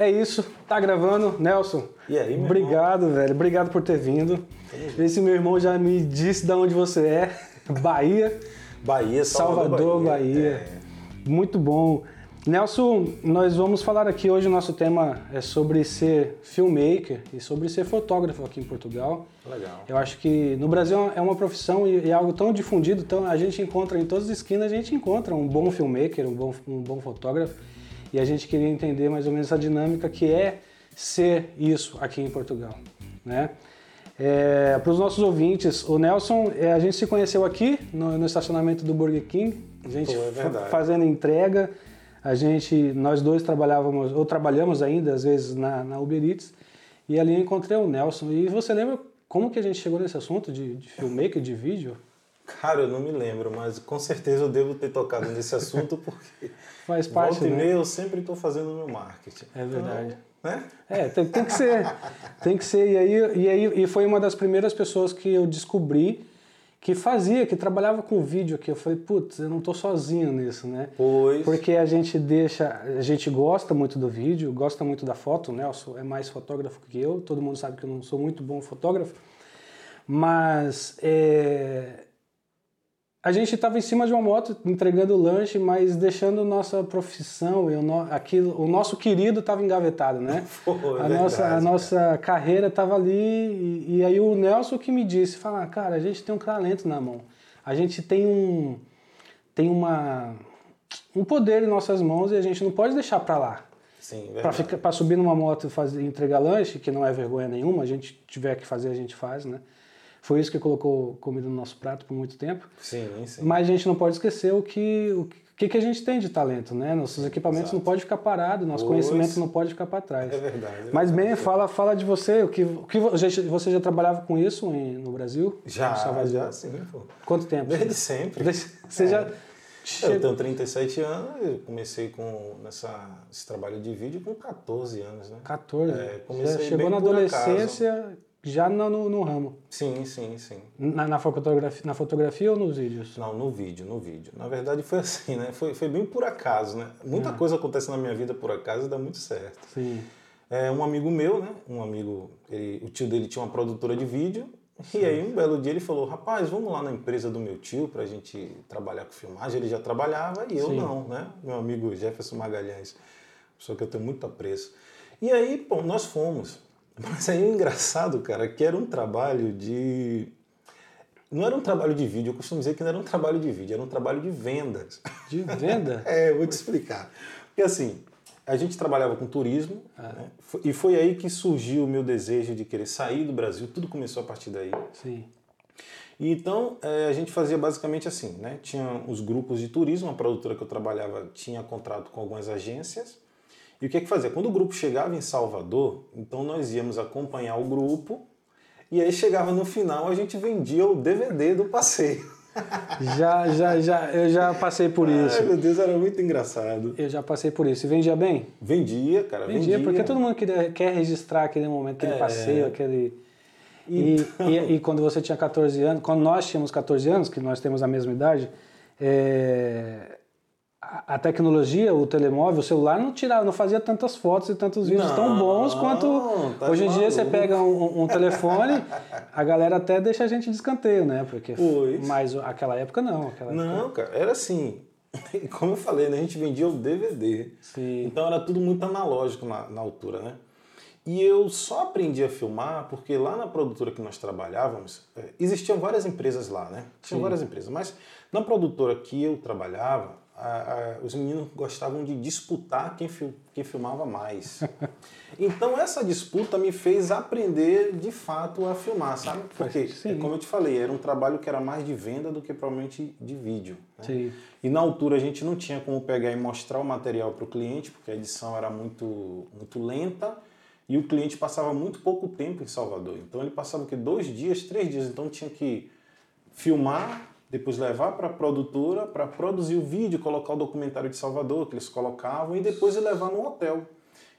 É isso, tá gravando, Nelson. E aí, meu Obrigado, irmão? velho. Obrigado por ter vindo. Esse meu irmão já me disse de onde você é. Bahia, Bahia, Salvador, Salvador, Bahia. É. Muito bom. Nelson, nós vamos falar aqui hoje, o nosso tema é sobre ser filmmaker e sobre ser fotógrafo aqui em Portugal. Legal. Eu acho que no Brasil é uma profissão e é algo tão difundido, então a gente encontra em todas as esquinas, a gente encontra um bom filmmaker, um bom, um bom fotógrafo, e a gente queria entender mais ou menos a dinâmica que é ser isso aqui em Portugal, né? É, Para os nossos ouvintes, o Nelson, é, a gente se conheceu aqui no, no estacionamento do Burger King, a gente Pô, é fazendo entrega, a gente, nós dois trabalhávamos, ou trabalhamos ainda às vezes na, na Uber Eats, e ali eu encontrei o Nelson. E você lembra como que a gente chegou nesse assunto de, de filmmaker, de vídeo? Cara, eu não me lembro, mas com certeza eu devo ter tocado nesse assunto porque Faz parte, volta e né? meia eu sempre estou fazendo meu marketing. É verdade. Então, né? É, tem, tem que ser. Tem que ser. E aí, e aí e foi uma das primeiras pessoas que eu descobri que fazia, que trabalhava com vídeo aqui. Eu falei, putz, eu não tô sozinho nisso, né? Pois. Porque a gente deixa, a gente gosta muito do vídeo, gosta muito da foto, né? Nelson é mais fotógrafo que eu, todo mundo sabe que eu não sou muito bom fotógrafo, mas é, a gente estava em cima de uma moto entregando lanche, mas deixando nossa profissão e o, no, aquilo, o nosso querido estava engavetado, né? Pô, a, nossa, a nossa carreira estava ali e, e aí o Nelson que me disse, fala, cara, a gente tem um talento na mão, a gente tem um tem uma um poder em nossas mãos e a gente não pode deixar para lá. Sim, para subir numa moto e fazer entregar lanche, que não é vergonha nenhuma, a gente tiver que fazer, a gente faz, né? Foi isso que colocou comida no nosso prato por muito tempo. Sim, sim. Mas a gente não pode esquecer o que o que, que a gente tem de talento, né? Nossos equipamentos Exato. não podem ficar parados, nosso Pois. conhecimento não pode ficar para trás. É verdade. é Mas bem, fala, fala de você, o que, o que vo- já- você já trabalhava com isso em- no Brasil? Já, No já sim, pô. Quanto tempo? Desde sempre. Você já Eu chegou- tenho 37 anos, eu comecei com nessa, esse trabalho de vídeo com 14 anos, né? 14. É, já comecei chegou bem na adolescência já no, no, no ramo. Sim, sim, sim. Na, na, fotografia, na fotografia ou nos vídeos? Não, no vídeo, no vídeo. Na verdade foi assim, né? Foi, foi bem por acaso, né? Muita coisa acontece na minha vida por acaso e dá muito certo. Sim. É, um amigo meu, né? Um amigo, ele- o tio dele tinha uma produtora de vídeo. E aí, um belo dia, ele falou: Rapaz, vamos lá na empresa do meu tio pra gente trabalhar com filmagem. Ele já trabalhava e eu Sim. não, né? Meu amigo Jefferson Magalhães, pessoa que eu tenho muito apreço. E aí, bom, nós fomos. Mas aí o engraçado, cara, que era um trabalho de. Não era um trabalho de vídeo, eu costumo dizer que não era um trabalho de vídeo, era um trabalho de vendas. De venda? É, eu vou te explicar. Porque assim, a gente trabalhava com turismo né? Foi- e foi aí que surgiu o meu desejo de querer sair do Brasil. Tudo começou a partir daí. Sim. E então é, a gente fazia basicamente assim, né? Tinha os grupos de turismo, a produtora que eu trabalhava tinha contrato com algumas agências. E o que é que fazia? Quando o grupo chegava em Salvador, então nós íamos acompanhar o grupo e aí chegava no final a gente vendia o DVD do passeio. Já, já, já, eu já passei por isso. Ai meu Deus, era muito engraçado. Eu já passei por isso. E vendia bem? Vendia, cara, Vendia, vendia. porque todo mundo queria, quer registrar aquele momento, aquele É. passeio, aquele. E, e, e quando você tinha 14 anos, quando nós tínhamos 14 anos, que nós temos a mesma idade, é, a, tecnologia, o telemóvel, o celular não tirava, não fazia tantas fotos e tantos vídeos tão Não, bons quanto tá hoje em dia você pega um, um telefone, a galera até deixa a gente de escanteio, né? Porque Pois. mas aquela época não, aquela época, Não, cara, era assim. Como eu falei, né? A gente vendia o DVD. Sim. Então era tudo muito analógico na, na altura, né? E eu só aprendi a filmar porque lá na produtora que nós trabalhávamos, eh, existiam várias empresas lá, né? Tinham várias empresas, mas na produtora que eu trabalhava, a- a- os meninos gostavam de disputar quem, fil- quem filmava mais. então essa disputa me fez aprender de fato a filmar, sabe? Porque, Sim. é como eu te falei, era um trabalho que era mais de venda do que provavelmente de vídeo. né? E na altura a gente não tinha como pegar e mostrar o material para o cliente, porque a edição era muito, muito lenta e o cliente passava muito pouco tempo em Salvador. Então ele passava o quê? dois dias, três dias. Então tinha que filmar, depois levar para a produtora para produzir o vídeo, colocar o documentário de Salvador que eles colocavam e depois levar no hotel.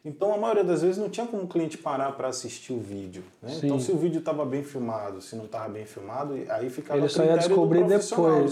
Então a maioria das vezes não tinha como o cliente parar para assistir o vídeo. né? Então se o vídeo estava bem filmado, se não estava bem filmado, aí ficava Ele a só ia descobrir depois.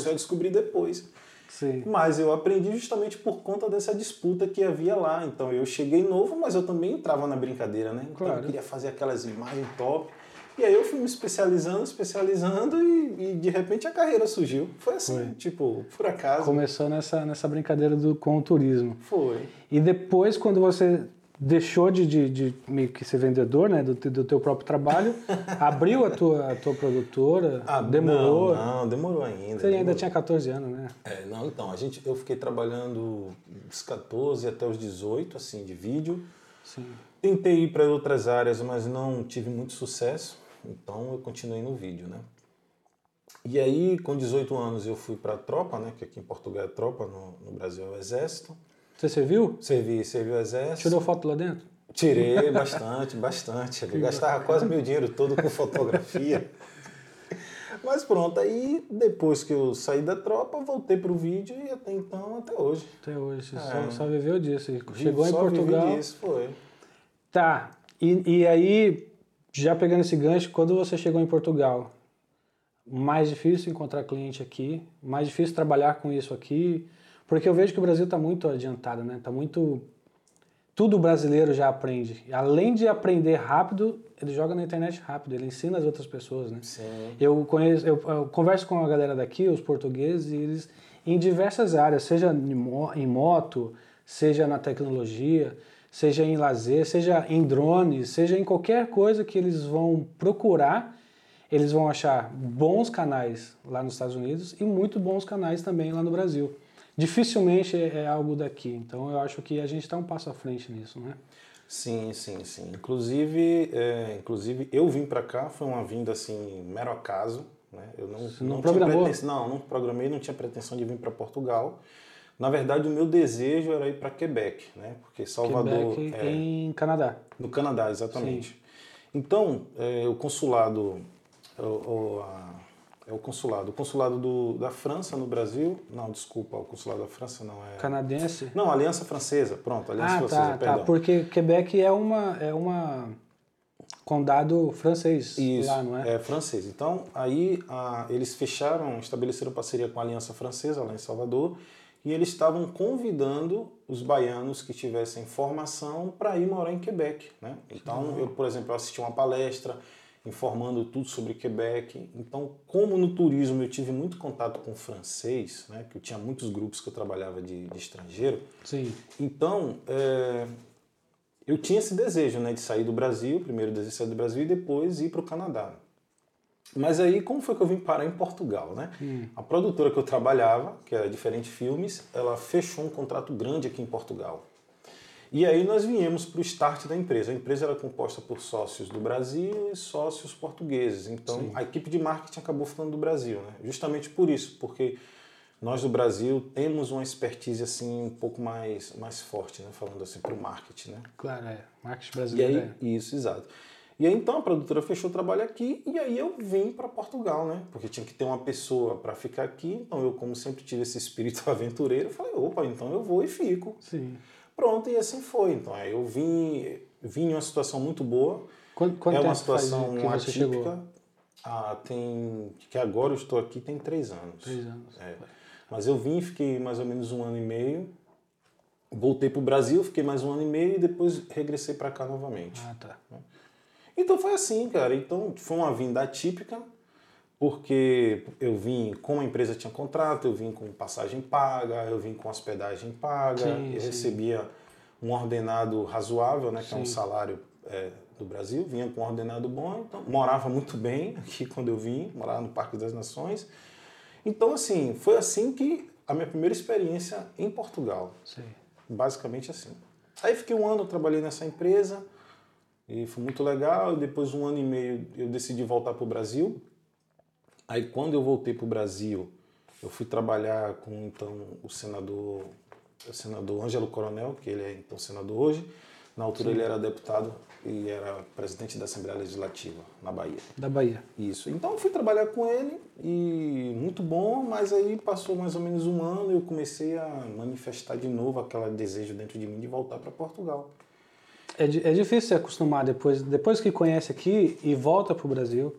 Só ia descobrir depois. Sim. Mas eu aprendi justamente por conta dessa disputa que havia lá. Então eu cheguei novo, mas eu também entrava na brincadeira, né? Então Claro. eu queria fazer aquelas imagens top. E aí eu fui me especializando, especializando e, e de repente a carreira surgiu. Foi assim, Foi. tipo, por acaso. Começou nessa, nessa brincadeira do, com o turismo. Foi. E depois, quando você deixou de, de, de meio que ser vendedor, né, do, do teu próprio trabalho, abriu a tua, a tua produtora, demorou. Ah, Não, não, demorou ainda. Você ainda demorou. tinha 14 anos, né? É, não, então, a gente, eu fiquei trabalhando dos 14 até os 18, assim, de vídeo. Sim. Tentei ir para outras áreas, mas não tive muito sucesso, então eu continuei no vídeo, né? E aí, com 18 anos, eu fui para a tropa, né? Que aqui em Portugal é tropa, no, no Brasil é o exército. Você serviu? Servi, servi o exército. Tirou foto lá dentro? Tirei bastante, bastante. Eu gastava quase meu dinheiro todo com fotografia. Mas pronto, aí depois que eu saí da tropa, voltei pro vídeo e até então, até hoje. Até hoje, É. só, só viveu disso. Chegou em Só vivi Portugal. disso, foi. Tá. E, e aí, já pegando esse gancho, quando você chegou em Portugal, mais difícil encontrar cliente aqui, mais difícil trabalhar com isso aqui, porque eu vejo que o Brasil está muito adiantado, né? Tá muito tudo brasileiro já aprende. Além de aprender rápido, ele joga na internet rápido, ele ensina as outras pessoas, né? Sim. Eu conheço, eu, eu converso com a galera daqui, os portugueses, e eles em diversas áreas, seja em moto, seja na tecnologia, seja em lazer, seja em drones, seja em qualquer coisa que eles vão procurar, eles vão achar bons canais lá nos Estados Unidos e muito bons canais também lá no Brasil. Dificilmente é, é algo daqui, então eu acho que a gente está um passo à frente nisso, né? Sim, sim, sim. Inclusive, é, inclusive eu vim para cá, foi uma vinda assim, mero acaso. Né? Eu não, não tinha programou? pretens- Não, não programei, não tinha pretensão de vir para Portugal. Na verdade, o meu desejo era ir para Quebec, né? Porque Salvador Quebec é, em Canadá. no Canadá, exatamente. Então, é, o consulado, o, o, a- é o consulado, o consulado do, da França no Brasil, não, desculpa, o consulado da França não é. Canadense? Não, Aliança Francesa, pronto, Aliança Ah, Francesa, tá, perdão. tá. Porque Quebec é uma é uma condado francês Isso, lá, não é? é francês. Então, aí a- eles fecharam, estabeleceram parceria com a Aliança Francesa lá em Salvador e eles estavam convidando os baianos que tivessem formação para ir morar em Quebec, né? Então, eu, por exemplo, eu assisti uma palestra informando tudo sobre Quebec. Então, como no turismo eu tive muito contato com francês, né? Que eu tinha muitos grupos que eu trabalhava de, de estrangeiro. Sim. Então, é, eu tinha esse desejo né, de sair do Brasil, primeiro desejo de sair do Brasil e depois ir para o Canadá. Mas aí, como foi que eu vim parar em Portugal, né? A produtora que eu trabalhava, que era Diferente Filmes, ela fechou um contrato grande aqui em Portugal. E aí nós viemos para o start da empresa. A empresa era composta por sócios do Brasil e sócios portugueses. Então, a equipe de marketing acabou ficando do Brasil, né? Justamente por isso, porque nós do Brasil temos uma expertise assim um pouco mais, mais forte, né? Falando assim para o marketing, né? Claro, é. Marketing E brasileiro aí, é. isso, exato. E aí então a produtora fechou o trabalho aqui e aí eu vim para Portugal, né? Porque tinha que ter uma pessoa para ficar aqui. Então eu, como sempre tive esse espírito aventureiro, falei, opa, então eu vou e fico. Sim. Pronto, e assim foi. Então aí eu vim, vim em uma situação muito boa. Quanto, quanto é uma situação atípica. Ah, tem. Que agora eu estou aqui tem três anos. Três anos. É. Mas eu vim, fiquei mais ou menos um ano e meio. Voltei para o Brasil, fiquei mais um ano e meio e depois regressei para cá novamente. Ah, tá. Então foi assim, cara. Então foi uma vinda atípica, porque eu vim, como a empresa tinha contrato, eu vim com passagem paga, eu vim com hospedagem paga, Sim, eu sim. recebia um ordenado razoável, né, que é um Sim. salário é, do Brasil, vinha com um ordenado bom, então morava muito bem aqui quando eu vim, morava no Parque das Nações. Então, assim, foi assim que a minha primeira experiência em Portugal. Basicamente assim. Aí fiquei um ano, trabalhei nessa empresa e foi muito legal. Depois de um ano e meio eu decidi voltar para o Brasil. Aí quando eu voltei para o Brasil, eu fui trabalhar com então o senador, o senador Ângelo Coronel, que ele é então senador hoje. Na altura ele era deputado e era presidente da Assembleia Legislativa na Bahia. Da Bahia. Isso. Então fui trabalhar com ele e muito bom, mas aí passou mais ou menos um ano e eu comecei a manifestar de novo aquele desejo dentro de mim de voltar para Portugal. É, é difícil se acostumar depois, depois que conhece aqui e volta para o Brasil.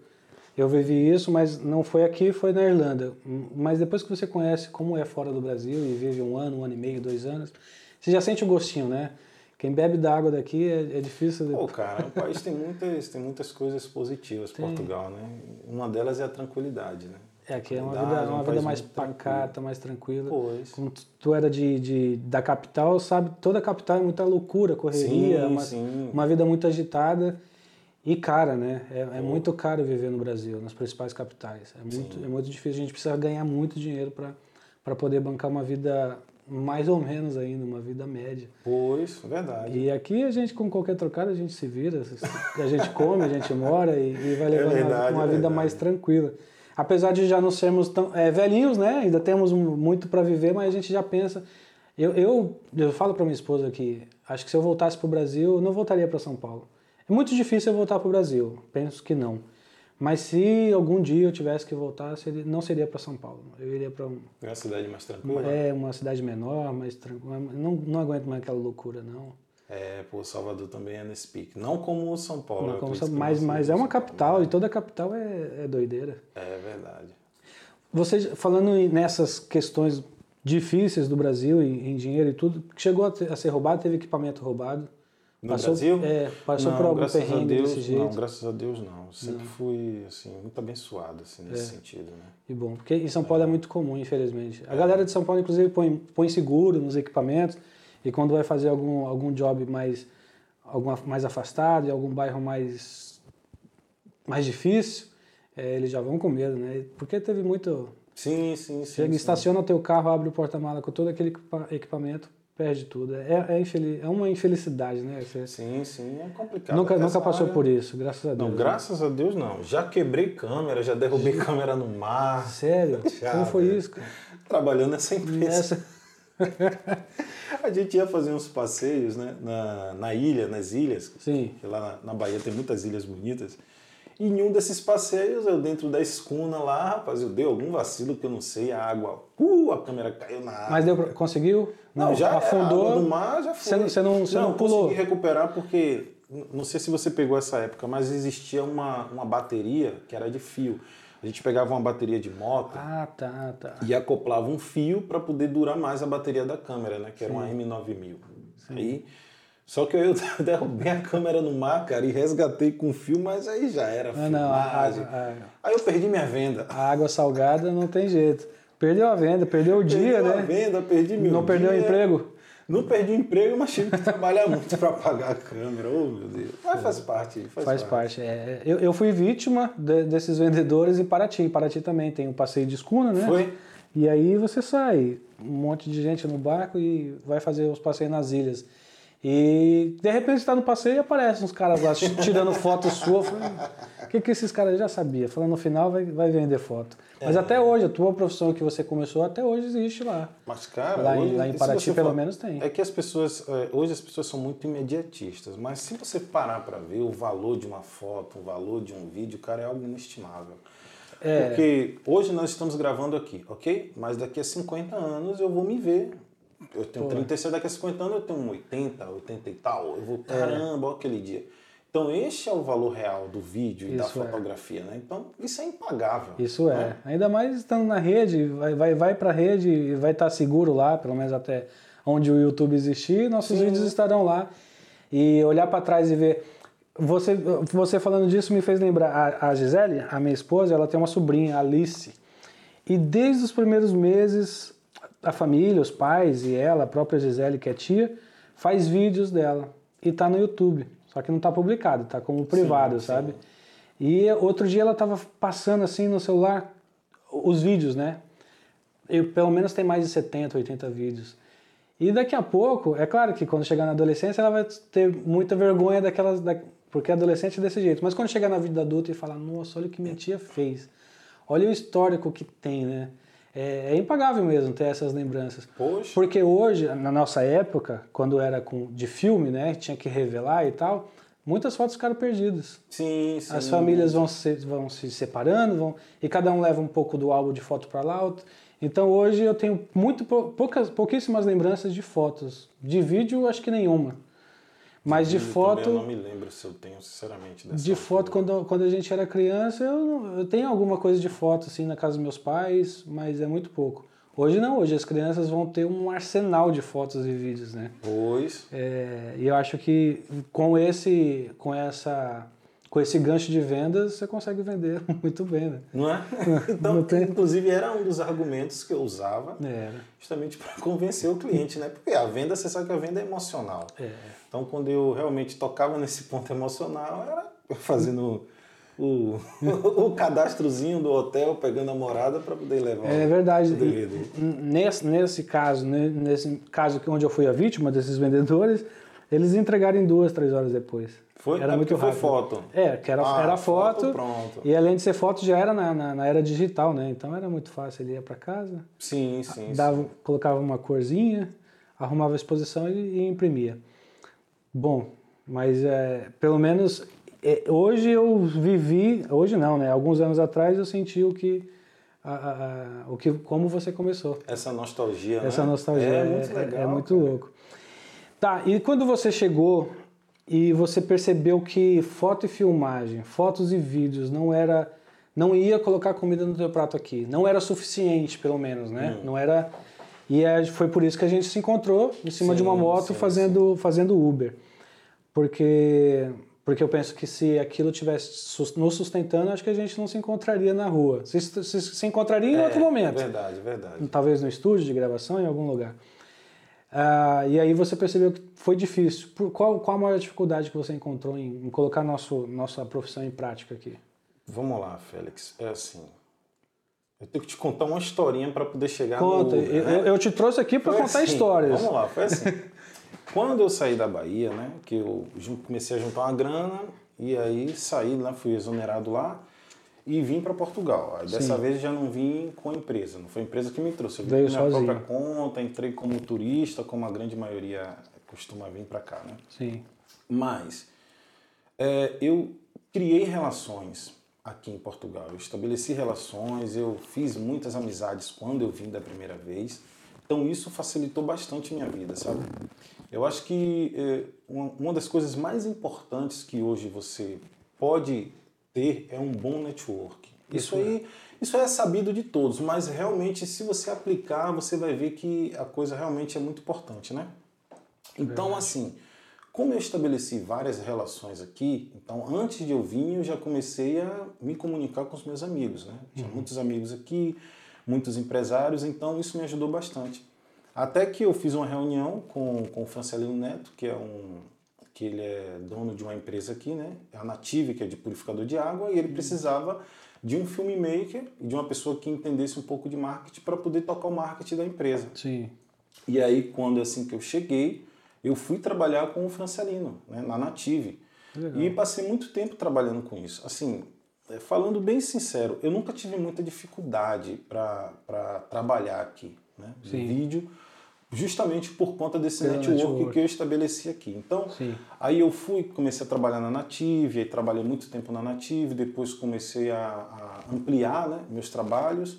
Eu vivi isso, mas não foi aqui, foi na Irlanda. Mas depois que você conhece como é fora do Brasil e vive um ano, um ano e meio, dois anos, você já sente o gostinho, né? Quem bebe da água daqui é, é difícil. De... Pô, cara, o país tem muitas, tem muitas coisas positivas, tem. Portugal, né? Uma delas é a tranquilidade, né? É, aqui é uma vida, uma um vida mais pacata, mais tranquila. Pois. Como tu, tu era de, de, da capital, sabe? Toda capital é muita loucura, correria, sim, uma, sim. uma vida muito agitada e cara, né? É, é, muito caro viver no Brasil, nas principais capitais. É muito, é muito difícil, a gente precisa ganhar muito dinheiro para poder bancar uma vida mais ou menos ainda, uma vida média. Pois, verdade. E aqui a gente, com qualquer trocada, a gente se vira, a gente come, a gente mora e, e vai levando é verdade, uma, uma vida mais tranquila. Apesar de já não sermos tão é, velhinhos, né? Ainda temos muito para viver, mas a gente já pensa. Eu, eu, eu falo para minha esposa que acho que se eu voltasse para o Brasil, eu não voltaria para São Paulo. É muito difícil eu voltar para o Brasil, penso que não. Mas se algum dia eu tivesse que voltar, seria, não seria para São Paulo. Eu iria para um, uma cidade mais tranquila. É, uma cidade menor, mais tranquila. Não, não aguento mais aquela loucura, não. É, pô, Salvador também é nesse pique. Não como São Paulo. Não como São, mas, mas é uma capital Paulo, e toda capital é, é doideira. É verdade. Você, falando nessas questões difíceis do Brasil, em, em dinheiro e tudo, chegou a, ter, a ser roubado, teve equipamento roubado. No passou, Brasil? É, passou não, por algum perrengue Deus, desse jeito? Não, graças a Deus não. Sempre não. fui, assim, muito abençoado, assim, nesse é. sentido, né? E bom, porque em São Paulo é, é muito comum, infelizmente. A galera de São Paulo, inclusive, põe, põe seguro nos equipamentos e quando vai fazer algum, algum job mais, alguma, mais afastado, em algum bairro mais, mais difícil, é, eles já vão com medo, né? Porque teve muito... Sim, sim, sim. Chega, sim. estaciona o teu carro, abre o porta-mala com todo aquele equipamento, perde tudo. É, é, infeliz, é uma infelicidade, né? Você sim, sim, é complicado. Nunca, nunca passou área... por isso, graças a Deus. Não, graças a Deus não. Já quebrei câmera, já derrubei câmera no mar. Sério? Já, Como foi isso, cara? Trabalhando nessa empresa. Nessa... a gente ia fazer uns passeios né, na, na ilha, nas ilhas. Sim. Que lá na, na Bahia tem muitas ilhas bonitas. E em um desses passeios, eu dentro da escuna lá, rapaz, eu dei algum vacilo que eu não sei, a água, uh, a câmera caiu na água. Mas deu, conseguiu? Não, não já afundou. no mar já foi. Você não, você não, não pulou? consegui recuperar porque, não sei se você pegou essa época, mas existia uma, uma bateria que era de fio. A gente pegava uma bateria de moto ah, tá, tá. e acoplava um fio para poder durar mais a bateria da câmera, né? Que era Sim. uma M9000. Sim. Aí só que eu derrubei a câmera no mar, cara, e resgatei com fio, mas aí já era ah, não, a, a, Aí eu perdi minha venda. A água salgada não tem jeito. Perdeu a venda, perdeu o dia, perdeu né? a venda, perdi meu Não dia. perdeu o emprego? Não perdi o emprego, mas tive que trabalhar muito para pagar a câmera. Oh, meu Deus. Mas faz parte. Faz, faz parte. parte. É, eu, eu fui vítima de, desses vendedores em Paraty. Em Paraty também tem um passeio de escuna, né? Foi. E aí você sai, um monte de gente no barco e vai fazer os passeios nas ilhas. E de repente está no passeio e aparecem uns caras lá tirando foto sua. O que, que esses caras já sabiam? Falando no final vai, vai vender foto. Mas é. até hoje, a tua profissão que você começou, até hoje existe lá. Mas, cara, lá, hoje, em, lá em Paraty pelo menos tem. É que as pessoas, é, hoje as pessoas são muito imediatistas, mas se você parar para ver o valor de uma foto, o valor de um vídeo, cara, é algo inestimável. É. Porque hoje nós estamos gravando aqui, ok? Mas daqui a 50 anos eu vou me ver eu tenho Pô. 36, daqui a 50 anos eu tenho 80, 80 e tal. Eu vou, é. caramba, é. aquele dia. Então, este é o valor real do vídeo e isso da é. fotografia, é. né? Então, isso é impagável. Isso né? é. Ainda mais estando na rede, vai, vai, vai para a rede e vai estar seguro lá, pelo menos até onde o YouTube existir, nossos Sim. vídeos estarão lá. E olhar para trás e ver. Você, você falando disso me fez lembrar. A, a Gisele, a minha esposa, ela tem uma sobrinha, Alice. E desde os primeiros meses a família, os pais e ela, a própria Gisele, que é tia, faz vídeos dela e tá no YouTube. Só que não tá publicado, tá como privado, sim, sabe? Sim. E outro dia ela tava passando assim no celular os vídeos, né? Eu, pelo menos tem mais de 70, 80 vídeos. E daqui a pouco, é claro que quando chegar na adolescência ela vai ter muita vergonha daquelas. Da, porque adolescente é desse jeito. Mas quando chegar na vida adulta e falar, nossa, olha o que minha tia fez. Olha o histórico que tem, né? É, é, impagável mesmo ter essas lembranças. Poxa. Porque hoje, na nossa época, quando era com, de filme, né, tinha que revelar e tal, muitas fotos ficaram perdidas. Sim, sim. As famílias vão se, vão se separando, vão, e cada um leva um pouco do álbum de foto para lá. Então hoje eu tenho muito poucas, pouquíssimas lembranças de fotos. De vídeo, acho que nenhuma. Mas de, vídeo foto. Eu não me lembro se eu tenho, sinceramente, dessa De foto, quando, quando a gente era criança, eu, eu tenho alguma coisa de foto assim na casa dos meus pais, mas é muito pouco. Hoje não, hoje as crianças vão ter um arsenal de fotos e vídeos, né? Pois. É, e eu acho que com esse, com essa, com esse gancho de vendas, você consegue vender muito bem, né? Não é? Então, Não tem- inclusive, era um dos argumentos que eu usava É, justamente para convencer o cliente, né? Porque a venda, você sabe que a venda é emocional. é. Então, quando eu realmente tocava nesse ponto emocional, era fazendo o, o cadastrozinho do hotel, pegando a morada para poder levar É o- verdade. E Nesse, nesse caso, nesse caso que onde eu fui a vítima desses vendedores, eles entregaram em duas, três horas depois. Foi? Era É muito porque foi rápido. foto. É, que era, Ah, era foto, foto, pronto. E além de ser foto, já era na, na, na era digital, né? Então era muito fácil. Ele ia para casa, Sim, sim. dava, colocava uma corzinha, arrumava a exposição e, e imprimia. Bom, mas é, pelo menos é, hoje eu vivi, hoje não, né? Alguns anos atrás eu senti o que, a, a- a- o que como você começou. Essa nostalgia, Essa né? nostalgia é, é, muito é- legal. é muito louco. Tá, e quando você chegou e você percebeu que foto e filmagem, fotos e vídeos não era não ia colocar comida no teu prato aqui, não era suficiente, pelo menos, né? Hum. Não era e é- foi por isso que a gente se encontrou em cima de uma Sim, moto sim, fazendo fazendo Uber. Porque porque eu penso que se aquilo tivesse nos sustentando, acho que a gente não se encontraria na rua. Se, se, se encontraria em outro É, momento É verdade, é verdade. talvez no estúdio de gravação, em algum lugar. Ah, e aí você percebeu que foi difícil. Por, qual, qual a maior dificuldade que você encontrou em, em colocar nosso, nossa profissão em prática aqui? Vamos lá, Félix. É assim. Eu tenho que te contar uma historinha para poder chegar Conta, no. eu, né? eu- eu te trouxe aqui para contar assim, histórias. Vamos lá, foi assim. Quando eu saí da Bahia, né, que eu comecei a juntar uma grana e aí saí lá, fui exonerado lá e vim para Portugal. Aí dessa Sim. vez já não vim com a empresa, não foi a empresa que me trouxe. Eu vim por minha própria conta, entrei como turista, como a grande maioria costuma vir para cá, né? Sim, Mas é, eu criei relações aqui em Portugal. Eu estabeleci relações, eu fiz muitas amizades quando eu vim da primeira vez. Então isso facilitou bastante minha vida, sabe? Eu acho que é, uma, uma das coisas mais importantes que hoje você pode ter é um bom network. Isso aí, isso é sabido de todos, mas realmente se você aplicar, você vai ver que a coisa realmente é muito importante, né? Então, assim, como eu estabeleci várias relações aqui, então antes de eu vir eu já comecei a me comunicar com os meus amigos, né? Tinha muitos amigos aqui, muitos empresários, então isso me ajudou bastante. Até que eu fiz uma reunião com, com o Francelino Neto, que é um que ele é dono de uma empresa aqui, né? É a Native, que é de purificador de água, e ele precisava de um filmmaker e de uma pessoa que entendesse um pouco de marketing para poder tocar o marketing da empresa. sim. E aí, quando assim que eu cheguei, eu fui trabalhar com o Francelino, né, na Native. Legal. E passei muito tempo trabalhando com isso. Assim, é, falando bem sincero, eu nunca tive muita dificuldade para trabalhar aqui, né, Sim. vídeo, justamente por conta desse Pelo network, network. que eu estabeleci aqui. Então, Sim. aí eu fui, comecei a trabalhar na Native, aí trabalhei muito tempo na Native, depois comecei a, a ampliar né, meus trabalhos.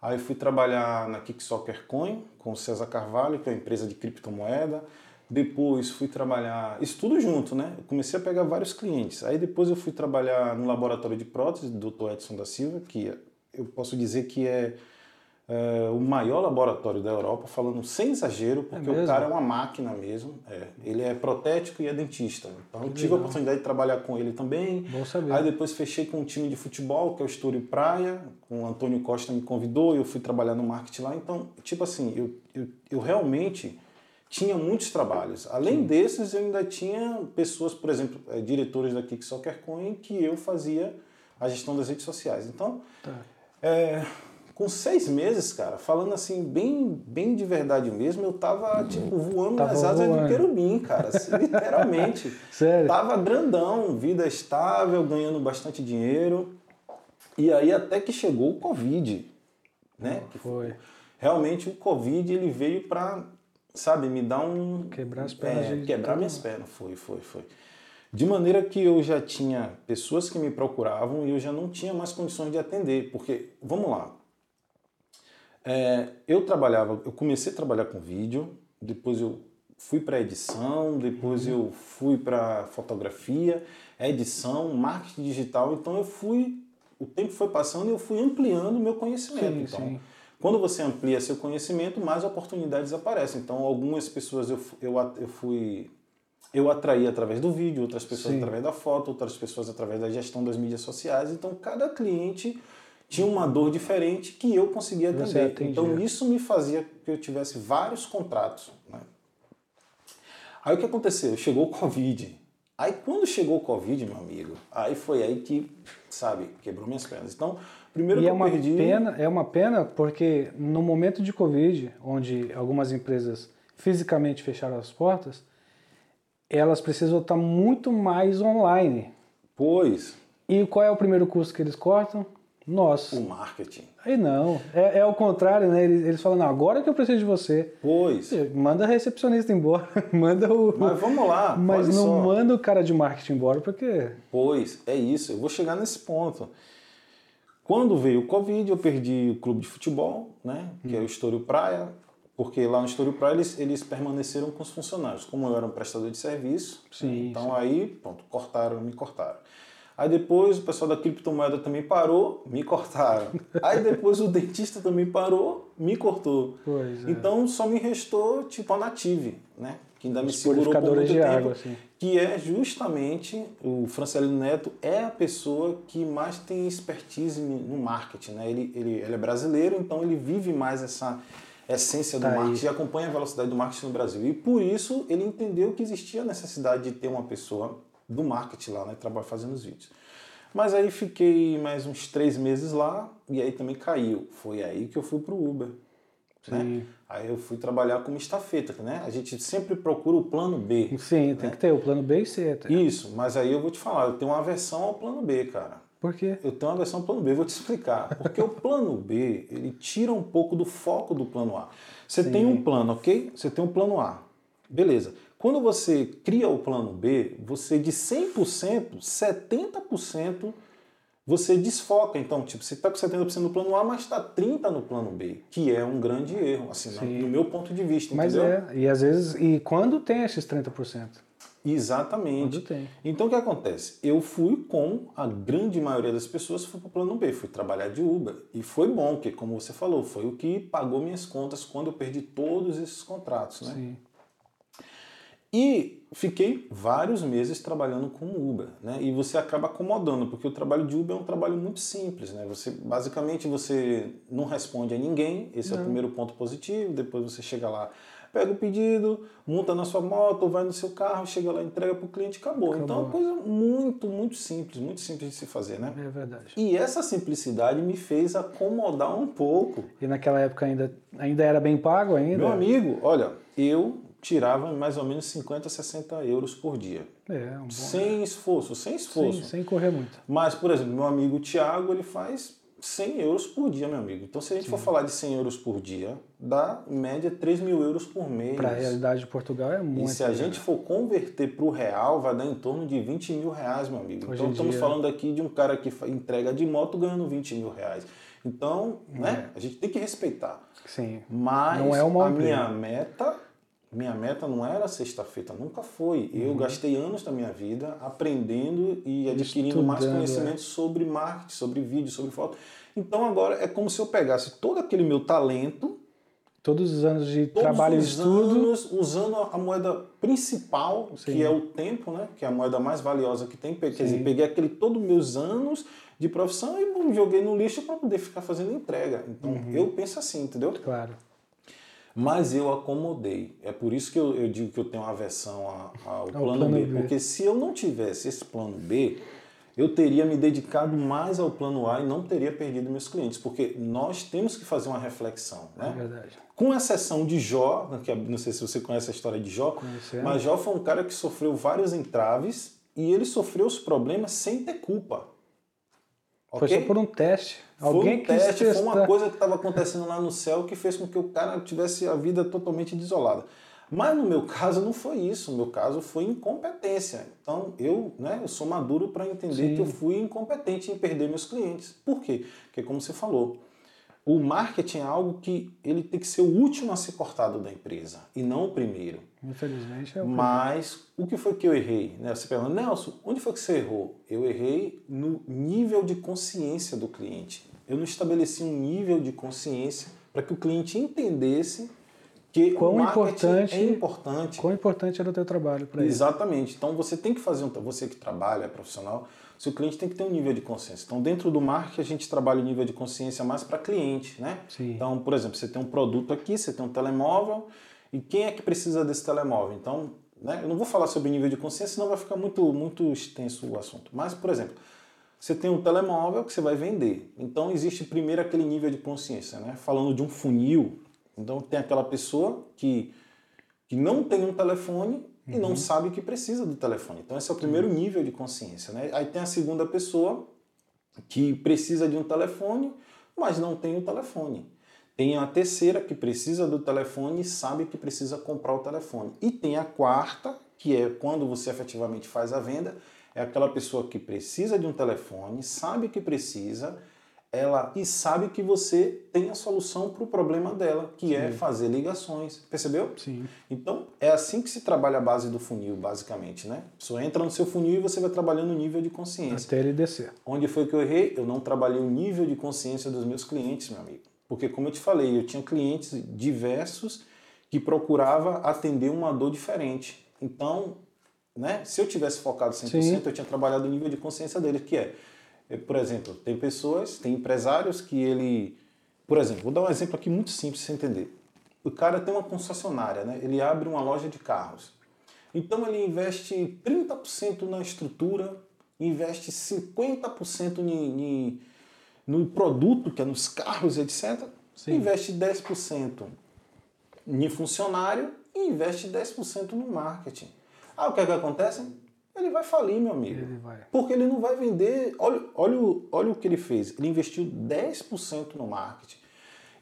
Aí fui trabalhar na Kick Soccer Coin com o César Carvalho, que é uma empresa de criptomoeda. Depois fui trabalhar, isso tudo junto, né? Eu comecei a pegar vários clientes. Aí depois eu fui trabalhar no laboratório de prótese do Dr. Edson da Silva, que eu posso dizer que é, é, o maior laboratório da Europa, falando sem exagero, porque o mesmo? cara é uma máquina mesmo. É. Ele é protético e é dentista. Então tive a legal. oportunidade de trabalhar com ele também. Bom saber. Aí depois fechei com um time de futebol, que é o Estúdio Praia, com o Antônio Costa me convidou, eu fui trabalhar no marketing lá. Então, tipo assim, eu, eu, eu realmente tinha muitos trabalhos. Além desses, eu ainda tinha pessoas, por exemplo, eh, diretores da Kick Soccer Coin, que eu fazia a gestão das redes sociais. Então, Tá. é, com seis meses, cara, falando assim, bem, bem de verdade mesmo, eu tava, tipo, voando Tava nas asas voando. do querubim, cara, assim, literalmente. Sério? Tava grandão, vida estável, ganhando bastante dinheiro. E aí até que chegou o Covid, né? Que Foi. Realmente o Covid ele veio para, sabe, me dar um Quebrar as pernas é, quebrar minhas pernas, foi, foi, foi. De maneira que eu já tinha pessoas que me procuravam e eu já não tinha mais condições de atender, porque vamos lá. É, eu trabalhava, eu comecei a trabalhar com vídeo, depois eu fui para edição, depois eu fui para fotografia, edição, marketing digital. Então eu fui, o tempo foi passando e eu fui ampliando o meu conhecimento. Sim, então, sim. Quando você amplia seu conhecimento, mais oportunidades aparecem. Então, algumas pessoas eu, eu, eu fui eu atraí através do vídeo, outras pessoas Sim. através da foto, outras pessoas através da gestão das mídias sociais. Então, cada cliente tinha uma dor diferente que eu conseguia atender. Então, isso me fazia que eu tivesse vários contratos. Né? Aí, o que aconteceu? Chegou o Covid. Aí, quando chegou o Covid, meu amigo, aí foi aí que, sabe, quebrou minhas pernas. Então, primeiro E é uma perdi... pena, é uma pena porque no momento de Covid, onde algumas empresas fisicamente fecharam as portas, elas precisam estar muito mais online. Pois, E qual é o primeiro custo que eles cortam? Nós. o marketing. Aí não, é, é o contrário, né? Eles, eles falam, não, agora que eu preciso de você, Pois. manda a recepcionista embora, manda o... Mas vamos lá, Mas não só. manda o cara de marketing embora, porque... Pois, é isso, eu vou chegar nesse ponto. Quando veio o Covid, eu perdi o clube de futebol, né, que é o Estoril Praia, porque lá no Estoril Praia eles, eles permaneceram com os funcionários. Como eu era um prestador de serviço, Sim, então aí, pronto, cortaram, me cortaram. Aí depois o pessoal da criptomoeda também parou, me cortaram. Aí depois o dentista também parou, me cortou. É. Então só me restou tipo a Native, né? Que ainda me Os segurou por muito de tempo. água, assim. Que é justamente o Francelino Neto é a pessoa que mais tem expertise no marketing, né? Ele, ele, ele é brasileiro, então ele vive mais essa essência do Tá marketing e acompanha a velocidade do marketing no Brasil. E por isso ele entendeu que existia a necessidade de ter uma pessoa do marketing lá, né? Trabalhar fazendo os vídeos. Mas aí fiquei mais uns três meses lá e aí também caiu. Foi aí que eu fui pro Uber. Né? Sim. Aí eu fui trabalhar como estafeta, né? A gente sempre procura o plano B. Sim, tem que ter o plano B e C. Até. Isso, mas aí eu vou te falar, eu tenho uma aversão ao plano B, cara. Por quê? Eu tenho uma aversão ao plano B, vou te explicar. Porque o plano B, ele tira um pouco do foco do plano A. Você tem um plano, ok? Você tem um plano A. Beleza. Quando você cria o plano B, você de 100%, 70% você desfoca. Então, tipo, você está com 70% no plano A, mas está 30% no plano B, que é um grande erro, assim, no- Sim. no meu ponto de vista, Mas entendeu? é, e às vezes, e quando tem esses 30%? Exatamente. Quando tem. Então o que acontece? Eu fui com a grande maioria das pessoas fui para o plano B, fui trabalhar de Uber e foi bom, porque como você falou, foi o que pagou minhas contas quando eu perdi todos esses contratos, né? Sim. E fiquei vários meses trabalhando com Uber, né? E você acaba acomodando, porque o trabalho de Uber é um trabalho muito simples, né? Você basicamente você não responde a ninguém, esse é o primeiro ponto positivo. Depois você chega lá, pega o pedido, monta na sua moto, vai no seu carro, chega lá, entrega para o cliente, acabou. Então é uma coisa muito, muito simples, muito simples de se fazer, né? É verdade. E essa simplicidade me fez acomodar um pouco. E naquela época ainda, ainda era bem pago ainda? Meu amigo, olha, eu tirava mais ou menos 50, 60 euros por dia. É, um bom. Sem esforço, sem esforço. Sim, sem correr muito. Mas, por exemplo, meu amigo Tiago, ele faz 100 euros por dia, meu amigo. Então, se a gente for falar de 100 euros por dia, dá em média 3 mil euros por mês. Para a realidade de Portugal é E muito. se a gente for converter para o real, vai dar em torno de 20 mil reais, meu amigo. Hoje então estamos dia- falando aqui de um cara que entrega de moto ganhando 20 mil reais. Então, É. né, a gente tem que respeitar. Sim. Mas Não é uma a minha meta, minha meta não era sexta-feira, nunca foi. Eu Uhum. gastei anos da minha vida aprendendo e adquirindo mais Estudando, é. conhecimento sobre marketing, sobre vídeo, sobre foto. Então agora é como se eu pegasse todo aquele meu talento, Todos os anos de trabalho e estudo. anos usando a moeda principal, Sim. que é o tempo, né? Que é a moeda mais valiosa que tem. Quer Sim. dizer, peguei aquele todos os meus anos de profissão e bom, joguei no lixo para poder ficar fazendo entrega. Então Uhum. eu penso assim, entendeu? Claro. Mas eu acomodei. É por isso que eu, eu digo que eu tenho aversão a- ao plano, plano B, B. Porque se eu não tivesse esse plano B, eu teria me dedicado mais ao plano A e não teria perdido meus clientes. Porque nós temos que fazer uma reflexão. É Né? verdade. Com exceção de Jó, que é- não sei se você conhece a história de Jó, Conhecemos. mas Jó foi um cara que sofreu vários entraves e ele sofreu os problemas sem ter culpa. Foi só por um teste. Foi Alguém um quis teste, foi uma coisa que estava acontecendo lá no céu que fez com que o cara tivesse a vida totalmente desolada. Mas no meu caso não foi isso, no meu caso foi incompetência. Então eu, né, eu sou maduro para entender Sim. que eu fui incompetente em perder meus clientes. Por quê? Porque como você falou, o marketing é algo que ele tem que ser o último a ser cortado da empresa e não o primeiro. Infelizmente é o Mas o que foi que eu errei? Né? Você pergunta, Nelson, onde foi que você errou? Eu errei no nível de consciência do cliente. Eu não estabeleci um nível de consciência para que o cliente entendesse que quão o marketing importante, é importante. Quão importante era o teu trabalho para ele. Exatamente. Então você tem que fazer um, você que trabalha, é profissional, seu cliente tem que ter um nível de consciência. Então dentro do marketing a gente trabalha o nível de consciência mais para cliente, né? Sim. Então, por exemplo, você tem um produto aqui, você tem um telemóvel, e quem é que precisa desse telemóvel? Então, né, eu não vou falar sobre nível de consciência, senão vai ficar muito, muito extenso o assunto. Mas, por exemplo, você tem um telemóvel que você vai vender. Então, existe primeiro aquele nível de consciência. Né? Falando de um funil, então tem aquela pessoa que, que não tem um telefone uhum. e não uhum. sabe que precisa do telefone. Então, esse é o primeiro nível de consciência. Né? Aí tem a segunda pessoa que precisa de um telefone, mas não tem o um telefone. Tem a terceira que precisa do telefone e sabe que precisa comprar o telefone. E tem a quarta, que é quando você efetivamente faz a venda, é aquela pessoa que precisa de um telefone, sabe que precisa, ela e sabe que você tem a solução para o problema dela, que é Sim. é fazer ligações. Percebeu? Sim. Então, é assim que se trabalha a base do funil, basicamente, né? A pessoa entra no seu funil e você vai trabalhando o nível de consciência. Até ele descer. Onde foi que eu errei? Eu não trabalhei o nível de consciência dos meus clientes, meu amigo. Porque, como eu te falei, eu tinha clientes diversos que procurava atender uma dor diferente. Então, né, se eu tivesse focado 100%, Sim. eu tinha trabalhado o nível de consciência dele, que é, é, por exemplo, tem pessoas, tem empresários que ele... Por exemplo, vou dar um exemplo aqui muito simples você entender. O cara tem uma concessionária, né? ele abre uma loja de carros. Então ele investe 30% na estrutura, investe 50% em, em no produto, que é nos carros, etc., Sim. investe 10% em funcionário e investe 10% no marketing. Ah, o que é que acontece? Ele vai falir, meu amigo. Ele. Porque ele não vai vender. Olha, olha, olha o que ele fez. Ele investiu 10% no marketing.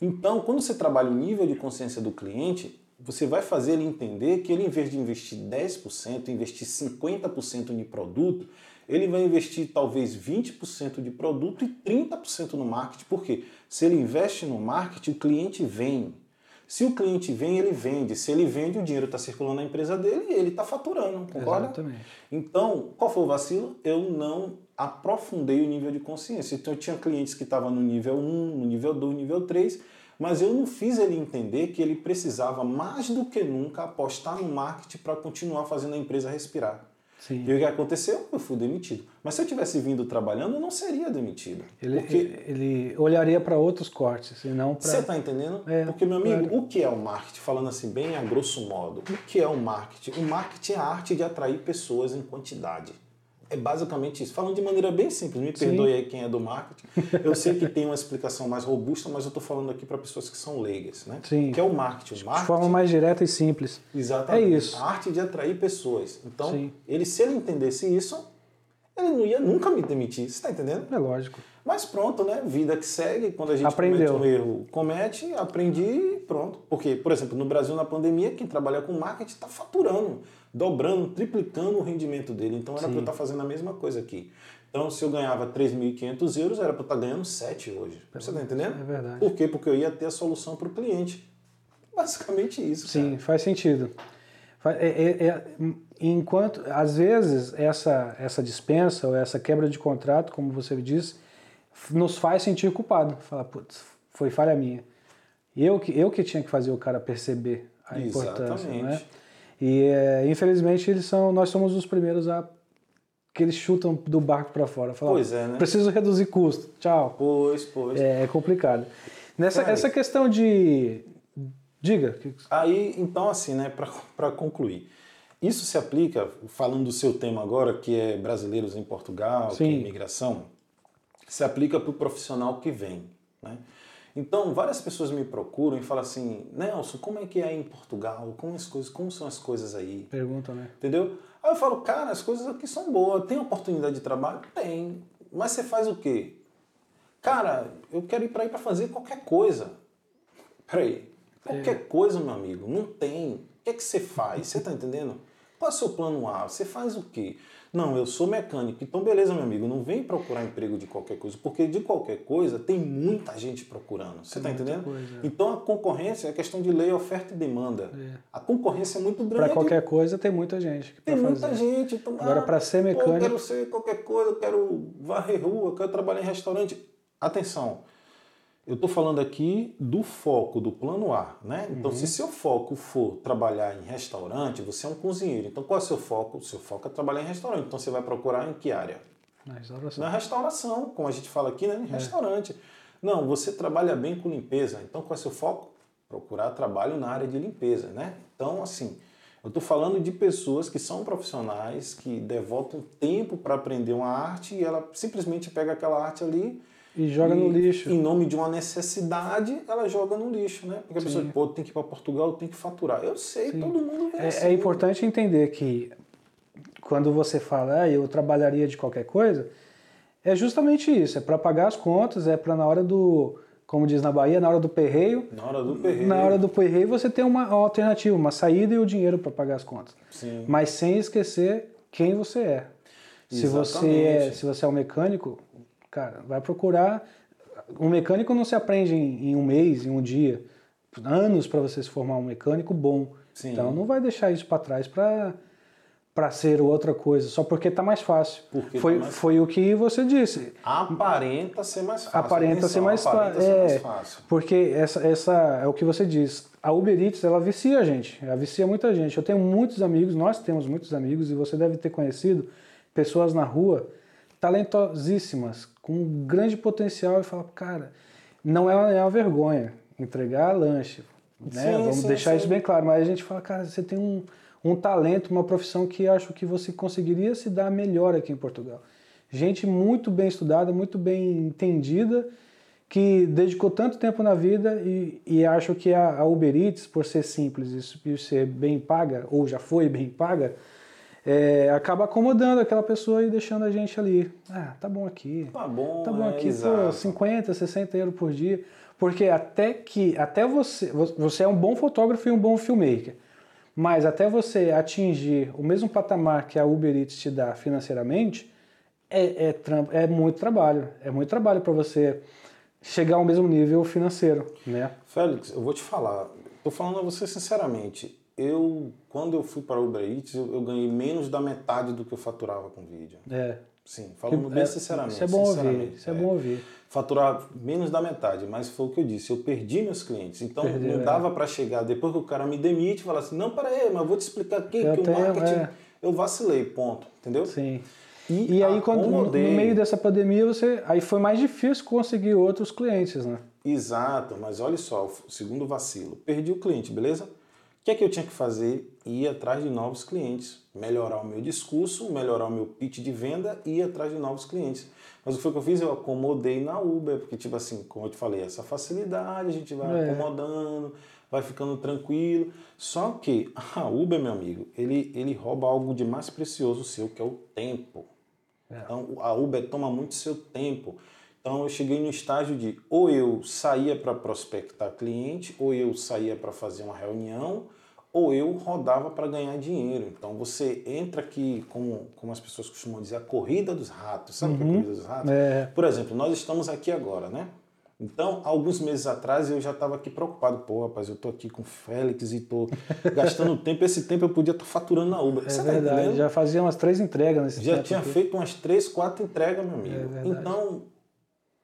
Então, quando você trabalha o nível de consciência do cliente, você vai fazer ele entender que ele, em vez de investir 10%, investir 50% em produto, ele vai investir talvez 20% de produto e 30% no marketing. Por quê? Se ele investe no marketing, o cliente vem. Se o cliente vem, ele vende. Se ele vende, o dinheiro está circulando na empresa dele e ele está faturando, concorda? Exatamente. Então, qual foi o vacilo? Eu não aprofundei o nível de consciência. Então, eu tinha clientes que estavam no nível 1, no nível 2, no nível 3, mas eu não fiz ele entender que ele precisava mais do que nunca apostar no marketing para continuar fazendo a empresa respirar. Sim. E o que aconteceu? Eu fui demitido. Mas se eu tivesse vindo trabalhando, eu não seria demitido. Ele, porque... ele olharia para outros cortes e não para. Você está entendendo? É, porque, meu amigo, claro. o que é o marketing? Falando assim, bem a grosso modo, o que é o marketing? O marketing é a arte de atrair pessoas em quantidade. É basicamente isso. Falando de maneira bem simples, me Sim. perdoe aí quem é do marketing. Eu sei que tem uma explicação mais robusta, mas eu estou falando aqui para pessoas que são leigas, né? Sim. Que é o marketing. O marketing. De forma mais direta e simples. Exatamente. É isso. A arte de atrair pessoas. Então, Sim. ele se ele entendesse isso, ele não ia nunca me demitir. Você está entendendo? É lógico. Mas pronto, né? Vida que segue. Quando a gente Aprendeu. comete um erro, comete, aprendi e pronto. Porque, por exemplo, no Brasil, na pandemia, quem trabalha com marketing está faturando dobrando, triplicando o rendimento dele. Então era para eu estar tá fazendo a mesma coisa aqui. Então, se eu ganhava 3.500 euros, era para eu estar tá ganhando 7 hoje. Você está entendendo? É verdade. Por quê? Porque eu ia ter a solução para o cliente. Basicamente isso. Sim, cara. faz sentido. É, é, é, enquanto, às vezes, essa, essa dispensa ou essa quebra de contrato, como você disse, nos faz sentir culpado. Falar, putz, foi falha minha. Eu que, eu que tinha que fazer o cara perceber a importância. Exatamente. Não é? E é, infelizmente eles são, nós somos os primeiros a que eles chutam do barco para fora. Falam, pois é, né? Preciso reduzir custo. Tchau. Pois, pois. É, é complicado. Nessa Cara, essa questão de diga. Aí, então assim, né, para concluir. Isso se aplica, falando do seu tema agora, que é brasileiros em Portugal, Sim. que é imigração, se aplica para o profissional que vem, né? Então, várias pessoas me procuram e falam assim: Nelson, como é que é em Portugal? Como, as coisas, como são as coisas aí? Pergunta, né? Entendeu? Aí eu falo: cara, as coisas aqui são boas. Tem oportunidade de trabalho? Tem. Mas você faz o quê? Cara, eu quero ir para aí para fazer qualquer coisa. Peraí. Qualquer é. coisa, meu amigo. Não tem. O que é que você faz? Você tá entendendo? Qual é o seu plano A? Você faz o quê? Não, eu sou mecânico. Então, beleza, meu amigo, não vem procurar emprego de qualquer coisa, porque de qualquer coisa tem muita gente procurando. Você está entendendo? Coisa. Então, a concorrência é questão de lei, oferta e demanda. É. A concorrência é muito grande. Para qualquer coisa tem muita gente. tem muita gente. Então, Agora, ah, para ser mecânico. Pô, eu quero ser qualquer coisa, eu quero varrer rua, eu quero trabalhar em restaurante. Atenção eu estou falando aqui do foco do plano A, né? Então, uhum. se seu foco for trabalhar em restaurante, você é um cozinheiro. Então, qual é o seu foco? O seu foco é trabalhar em restaurante. Então, você vai procurar em que área? Na restauração. Na restauração, como a gente fala aqui, né? Em é. restaurante. Não, você trabalha bem com limpeza. Então, qual é o seu foco? Procurar trabalho na área de limpeza, né? Então, assim, eu estou falando de pessoas que são profissionais, que devotam tempo para aprender uma arte e ela simplesmente pega aquela arte ali e joga e, no lixo. Em nome de uma necessidade, ela joga no lixo, né? Porque a Sim. pessoa, pô, tem que ir para Portugal, tem que faturar. Eu sei, Sim. todo mundo vê é, assim. é importante entender que quando você fala, ah, eu trabalharia de qualquer coisa, é justamente isso. É para pagar as contas, é para na hora do, como diz na Bahia, na hora do perreio. Na hora do perreio. Na hora do perreio você tem uma alternativa, uma saída e o dinheiro para pagar as contas. Sim. Mas sem esquecer quem você é. Se você é, se você é um mecânico, Cara, vai procurar. Um mecânico não se aprende em, um mês, em um dia. Anos para você se formar um mecânico bom. Sim. Então não vai deixar isso para trás para para ser outra coisa, só porque está mais fácil. Porque foi, tá mais foi o que você disse. Aparenta ser mais fácil. Aparenta ser mais, aparenta ser é, mais fácil. Porque essa, essa é o que você diz. A Uber Eats, ela vicia a gente, ela vicia muita gente. Eu tenho muitos amigos, nós temos muitos amigos, e você deve ter conhecido pessoas na rua talentosíssimas, com um grande potencial e fala, cara, não é uma, é uma vergonha entregar lanche, né? Sim, Vamos sim, deixar sim. isso bem claro, mas a gente fala, cara, você tem um, um talento, uma profissão que acho que você conseguiria se dar melhor aqui em Portugal. Gente muito bem estudada, muito bem entendida, que dedicou tanto tempo na vida e, e acho que a, a Uber Eats, por ser simples e ser bem paga, ou já foi bem paga, é, acaba acomodando aquela pessoa e deixando a gente ali. Ah, tá bom aqui. Tá bom, tá bom é, aqui, pô, 50, 60 euros por dia. Porque até que, até você, você é um bom fotógrafo e um bom filmmaker, mas até você atingir o mesmo patamar que a Uber Eats te dá financeiramente, é, é, é muito trabalho. É muito trabalho para você chegar ao mesmo nível financeiro, né? Félix, eu vou te falar, tô falando a você sinceramente, eu, quando eu fui para o Uber Eats, eu, eu, ganhei menos da metade do que eu faturava com vídeo. É. Sim, falando bem é, sinceramente. Isso é bom ouvir, isso é, é, bom ouvir. Faturar menos da metade, mas foi o que eu disse, eu perdi meus clientes. Então Perdeu, não é. dava é. para chegar, depois que o cara me demite, e falar assim, não, peraí, mas eu vou te explicar aqui eu que tenho, o marketing... É. Eu vacilei, ponto, entendeu? Sim. E, e aí, quando, no, no meio dessa pandemia, você aí foi mais difícil conseguir outros clientes, né? Exato, mas olha só, segundo vacilo. Perdi o cliente, beleza? O que é que eu tinha que fazer? Ir atrás de novos clientes, melhorar o meu discurso, melhorar o meu pitch de venda e ir atrás de novos clientes. Mas o que foi que eu fiz? Eu acomodei na Uber, porque, tipo assim, como eu te falei, essa facilidade, a gente vai é. acomodando, vai ficando tranquilo. Só que a Uber, meu amigo, ele, ele rouba algo de mais precioso seu, que é o tempo. É. Então, a Uber toma muito seu tempo. Então eu cheguei no estágio de ou eu saía para prospectar cliente, ou eu saía para fazer uma reunião, ou eu rodava para ganhar dinheiro. Então você entra aqui, como, como as pessoas costumam dizer, a corrida dos ratos. Sabe uhum. o que é a uhum. corrida dos ratos? É. Por exemplo, nós estamos aqui agora, né? Então, alguns meses atrás eu já estava aqui preocupado. Pô, rapaz, eu tô aqui com o Félix e tô gastando tempo. Esse tempo eu podia estar faturando na Uber. É Você tá verdade, tá já fazia umas três entregas nesse Já tempo tinha aqui. feito umas três, quatro entregas, meu amigo. É então,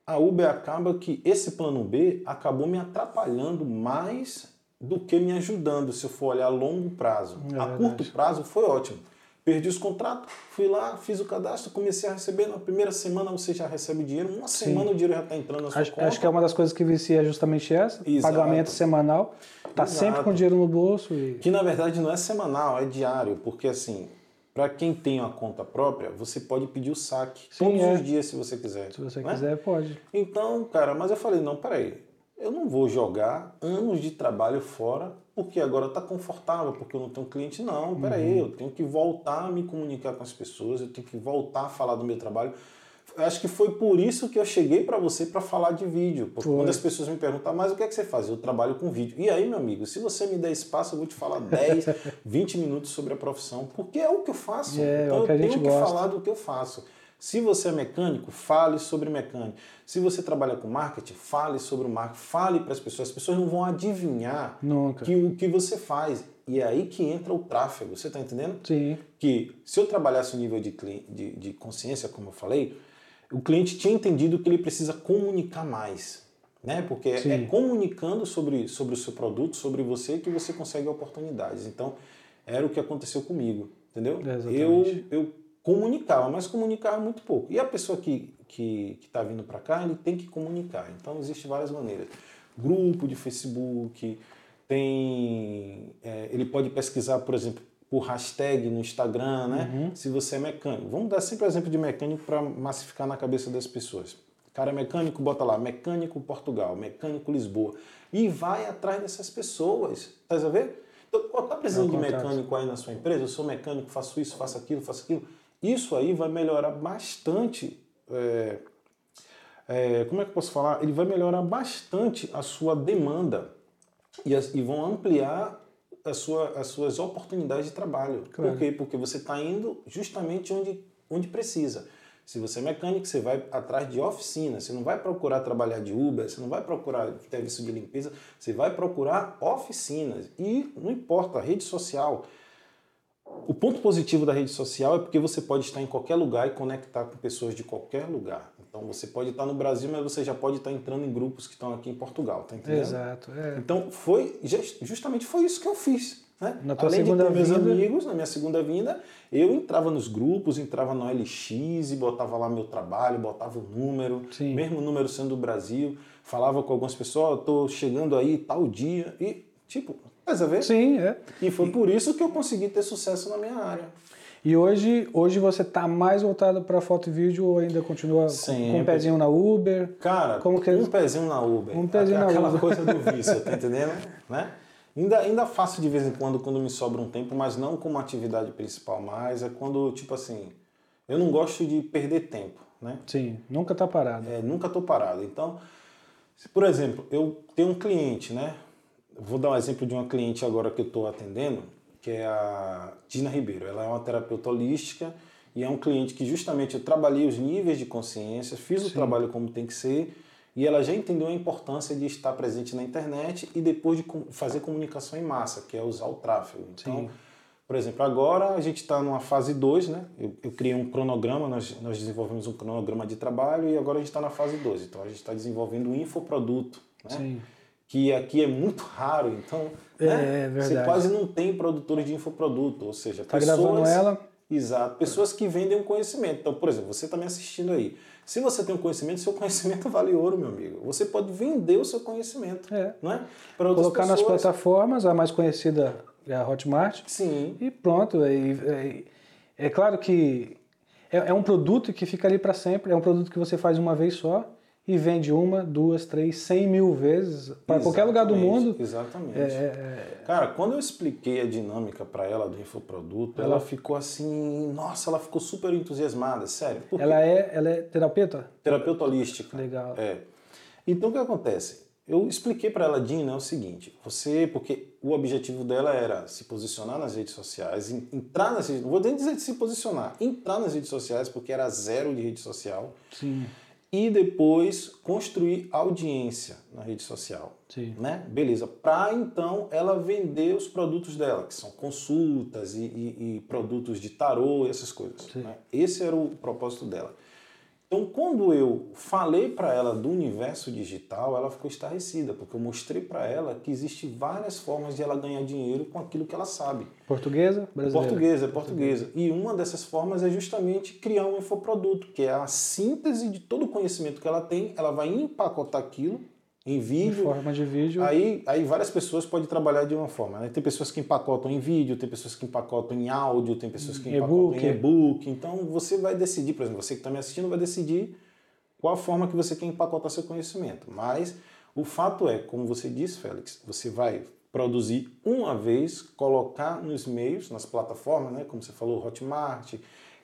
a Uber acaba que esse plano B acabou me atrapalhando mais do que me ajudando, se eu for olhar a longo prazo. É a curto prazo foi ótimo. Perdi os contratos, fui lá, fiz o cadastro, comecei a receber. Na primeira semana você já recebe dinheiro, uma Sim. semana o dinheiro já está entrando na sua acho, conta. Acho que é uma das coisas que vicia justamente essa: Exato. pagamento semanal. Está sempre com dinheiro no bolso. E... Que na verdade não é semanal, é diário, porque assim, para quem tem uma conta própria, você pode pedir o saque Sim, todos é. os dias se você quiser. Se você né? quiser, pode. Então, cara, mas eu falei, não, peraí, eu não vou jogar anos de trabalho fora porque agora está confortável, porque eu não tenho cliente. Não, peraí, uhum. eu tenho que voltar a me comunicar com as pessoas, eu tenho que voltar a falar do meu trabalho. acho que foi por isso que eu cheguei para você para falar de vídeo. Porque foi. quando as pessoas me perguntam, mas o que é que você faz? Eu trabalho com vídeo. E aí, meu amigo, se você me der espaço, eu vou te falar 10, 20 minutos sobre a profissão, porque é o que eu faço. É, então é o que eu tenho que gosta. falar do que eu faço. Se você é mecânico, fale sobre mecânico. Se você trabalha com marketing, fale sobre o marketing. Fale para as pessoas. As pessoas não vão adivinhar Nunca. que o que você faz. E é aí que entra o tráfego. Você está entendendo? Sim. Que se eu trabalhasse o nível de, de, de consciência, como eu falei, o cliente tinha entendido que ele precisa comunicar mais. Né? Porque Sim. é comunicando sobre, sobre o seu produto, sobre você, que você consegue oportunidades. Então, era o que aconteceu comigo. Entendeu? Eu, Exatamente. eu comunicava, mas comunicava muito pouco. E a pessoa que que está vindo para cá, ele tem que comunicar. Então, existem várias maneiras. Grupo de Facebook, tem... é, ele pode pesquisar, por exemplo, por hashtag no Instagram, né? Uhum. Se você é mecânico. Vamos dar sempre exemplo de mecânico para massificar na cabeça das pessoas. Cara é mecânico, bota lá, mecânico Portugal, mecânico Lisboa. E vai atrás dessas pessoas. Tá a ver? Então, tá precisando É de o mecânico aí na sua empresa? Eu sou mecânico, faço isso, faço aquilo, faço aquilo. Isso aí vai melhorar bastante. é, é, como é que eu posso falar? Ele vai melhorar bastante a sua demanda e, as- e vão ampliar a sua, as suas oportunidades de trabalho. Claro. Por quê? Porque você está indo justamente onde, onde precisa. Se você é mecânico, você vai atrás de oficina. Você não vai procurar trabalhar de Uber, você não vai procurar serviço de limpeza, você vai procurar oficinas. E não importa, rede social. O ponto positivo da rede social é porque você pode estar em qualquer lugar e conectar com pessoas de qualquer lugar. Então você pode estar no Brasil, mas você já pode estar entrando em grupos que estão aqui em Portugal, tá entendendo? Exato. É. Então foi just- justamente foi isso que eu fiz. Né? Na tua Além de segunda ter meus vinda- amigos, na minha segunda vinda, eu entrava nos grupos, entrava no LX e botava lá meu trabalho, botava o número, Sim. mesmo o número sendo do Brasil, falava com algumas pessoas, "Ó, eu tô chegando aí tal dia e tipo, faz a ver? Sim, é. E foi por isso que eu consegui ter sucesso na minha área. E hoje, hoje você está mais voltado para foto e vídeo ou ainda continua com- com Sempre. um pezinho na Uber? Cara, Como que- um pezinho na Uber. Um pezinho na Aquela Uber. coisa do vício, tá entendendo? Né? Ainda, ainda faço de vez em quando, quando me sobra um tempo, mas não como atividade principal mais. É quando, tipo assim, eu não gosto de perder tempo, né? Sim, nunca está parado. É, nunca estou parado. Então, se, por exemplo, eu tenho um cliente, né? Vou dar um exemplo de uma cliente agora que eu estou atendendo, que é a Dina Ribeiro. Ela é uma terapeuta holística e é um cliente que justamente eu trabalhei os níveis de consciência, fiz o trabalho como tem que ser e ela já entendeu a importância de estar presente na internet e depois de fazer comunicação em massa, que é usar o tráfego. Então, Sim. por exemplo, agora a gente está numa fase 2, né? Eu, eu criei um cronograma, nós, nós desenvolvemos um cronograma de trabalho e agora a gente está na fase 2. Então a gente está desenvolvendo um infoproduto, né? Sim. Que aqui é muito raro, então É, né? é você verdade. quase não tem produtores de infoproduto, ou seja, Tá pessoas... gravando ela? Exato, pessoas que vendem um conhecimento. Então, por exemplo, você está me assistindo aí. Se você tem um conhecimento, seu conhecimento vale ouro, meu amigo. Você pode vender o seu conhecimento, É. né? Para Colocar nas pessoas. plataformas, a mais conhecida é a Hotmart, Sim, e pronto. É, é, é claro que é, é um produto que fica ali para sempre, é um produto que você faz uma vez só e vende uma, duas, três, cem mil vezes para qualquer lugar do mundo. Exatamente. É, é, Cara, quando eu expliquei a dinâmica para ela do infoproduto, ela, Ela- ficou assim, nossa, ela ficou super entusiasmada, sério. Porque ela, é, ela é terapeuta? terapeuta holística. Legal. É. Então o que acontece? Eu expliquei para ela, Dina, é o seguinte: você, porque o objetivo dela era se posicionar nas redes sociais, en- entrar nas redes, não vou nem dizer de se posicionar, entrar nas redes sociais, porque era zero de rede social, Sim, e depois construir audiência na rede social. sim. Né? Beleza. Para então ela vender os produtos dela, que são consultas e, e- e produtos de tarô e essas coisas. Né? Esse era o propósito dela. Então, quando eu falei para ela do universo digital, ela ficou estarrecida, porque eu mostrei para ela que existe várias formas de ela ganhar dinheiro com aquilo que ela sabe. Portuguesa? Brasileira? Portuguesa, é portuguesa. E uma dessas formas é justamente criar um infoproduto, que é a síntese de todo o conhecimento que ela tem, ela vai empacotar aquilo em Em vídeo, forma de vídeo. Aí, aí várias pessoas podem trabalhar de uma forma. Né? Tem pessoas que empacotam em vídeo, tem pessoas que empacotam em áudio, tem pessoas que empacotam em e-book. Então você vai decidir, por exemplo, você que está me assistindo vai decidir qual a forma que você quer empacotar seu conhecimento. Mas o fato é, como você disse, Félix, você vai produzir uma vez, colocar nos meios, nas plataformas, né? como você falou, Hotmart,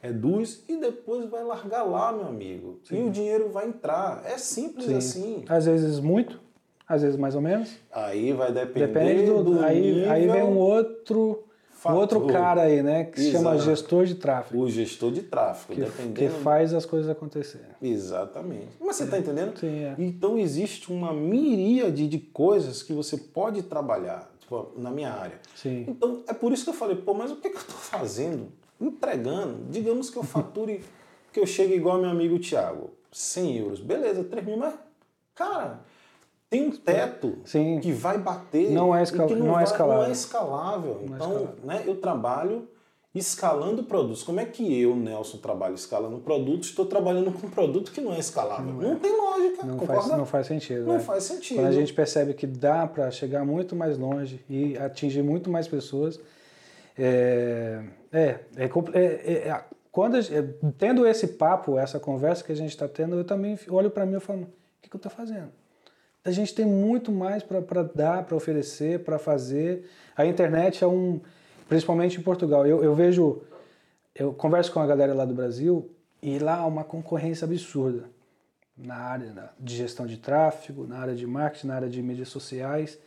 reduz e depois vai largar lá, meu amigo. Sim. E o dinheiro vai entrar. É simples Sim. assim. Às vezes muito, às vezes mais ou menos. Aí vai depender Depende do, do aí, nível... aí vem um outro Fator. outro cara aí, né, que se chama gestor de tráfego. O gestor de tráfego, que, dependendo... que faz as coisas acontecerem. Exatamente. Mas você está é. entendendo? Sim, é. Então existe uma miríade de coisas que você pode trabalhar tipo, na minha área. Sim. Então é por isso que eu falei, pô, mas o que, que eu estou fazendo? Entregando. Digamos que eu fature, que eu chegue igual meu amigo Thiago, 100 euros. Beleza, 3 mil, mas, cara tem um teto Sim. que vai bater. Não é, escal... não, não, vai... é escalável. Não é escalável. Não então, é escalável. Né, eu trabalho escalando produtos. Como é que eu, Nelson, trabalho escalando produtos? Estou trabalhando com um produto que não é escalável. Não, não é. tem lógica. Não concorda? faz, não faz sentido. Não né? faz sentido. Quando a gente percebe que dá para chegar muito mais longe e atingir muito mais pessoas, é, é, é, é, é quando tendo esse papo, essa conversa que a gente está tendo, eu também olho para mim e falo, o que, que eu estou fazendo? A gente tem muito mais para dar, para oferecer, para fazer. A internet é um, principalmente em Portugal. Eu, eu, vejo, eu converso com a galera lá do Brasil e lá há uma concorrência absurda na área de gestão de tráfego, na área de marketing, na área de mídias sociais,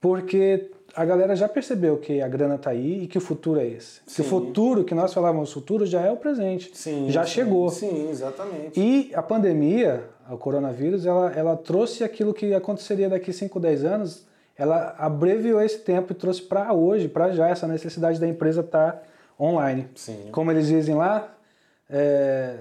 porque a galera já percebeu que a grana está aí e que o futuro é esse. Sim. Que o futuro, que nós falávamos, futuro já é o presente. Sim, já sim, chegou. Sim, exatamente. E a pandemia, o coronavírus, ela, ela trouxe aquilo que aconteceria daqui 5, 10 anos, ela abreviou esse tempo e trouxe para hoje, para já, essa necessidade da empresa estar tá online. Sim. Como eles dizem lá, é,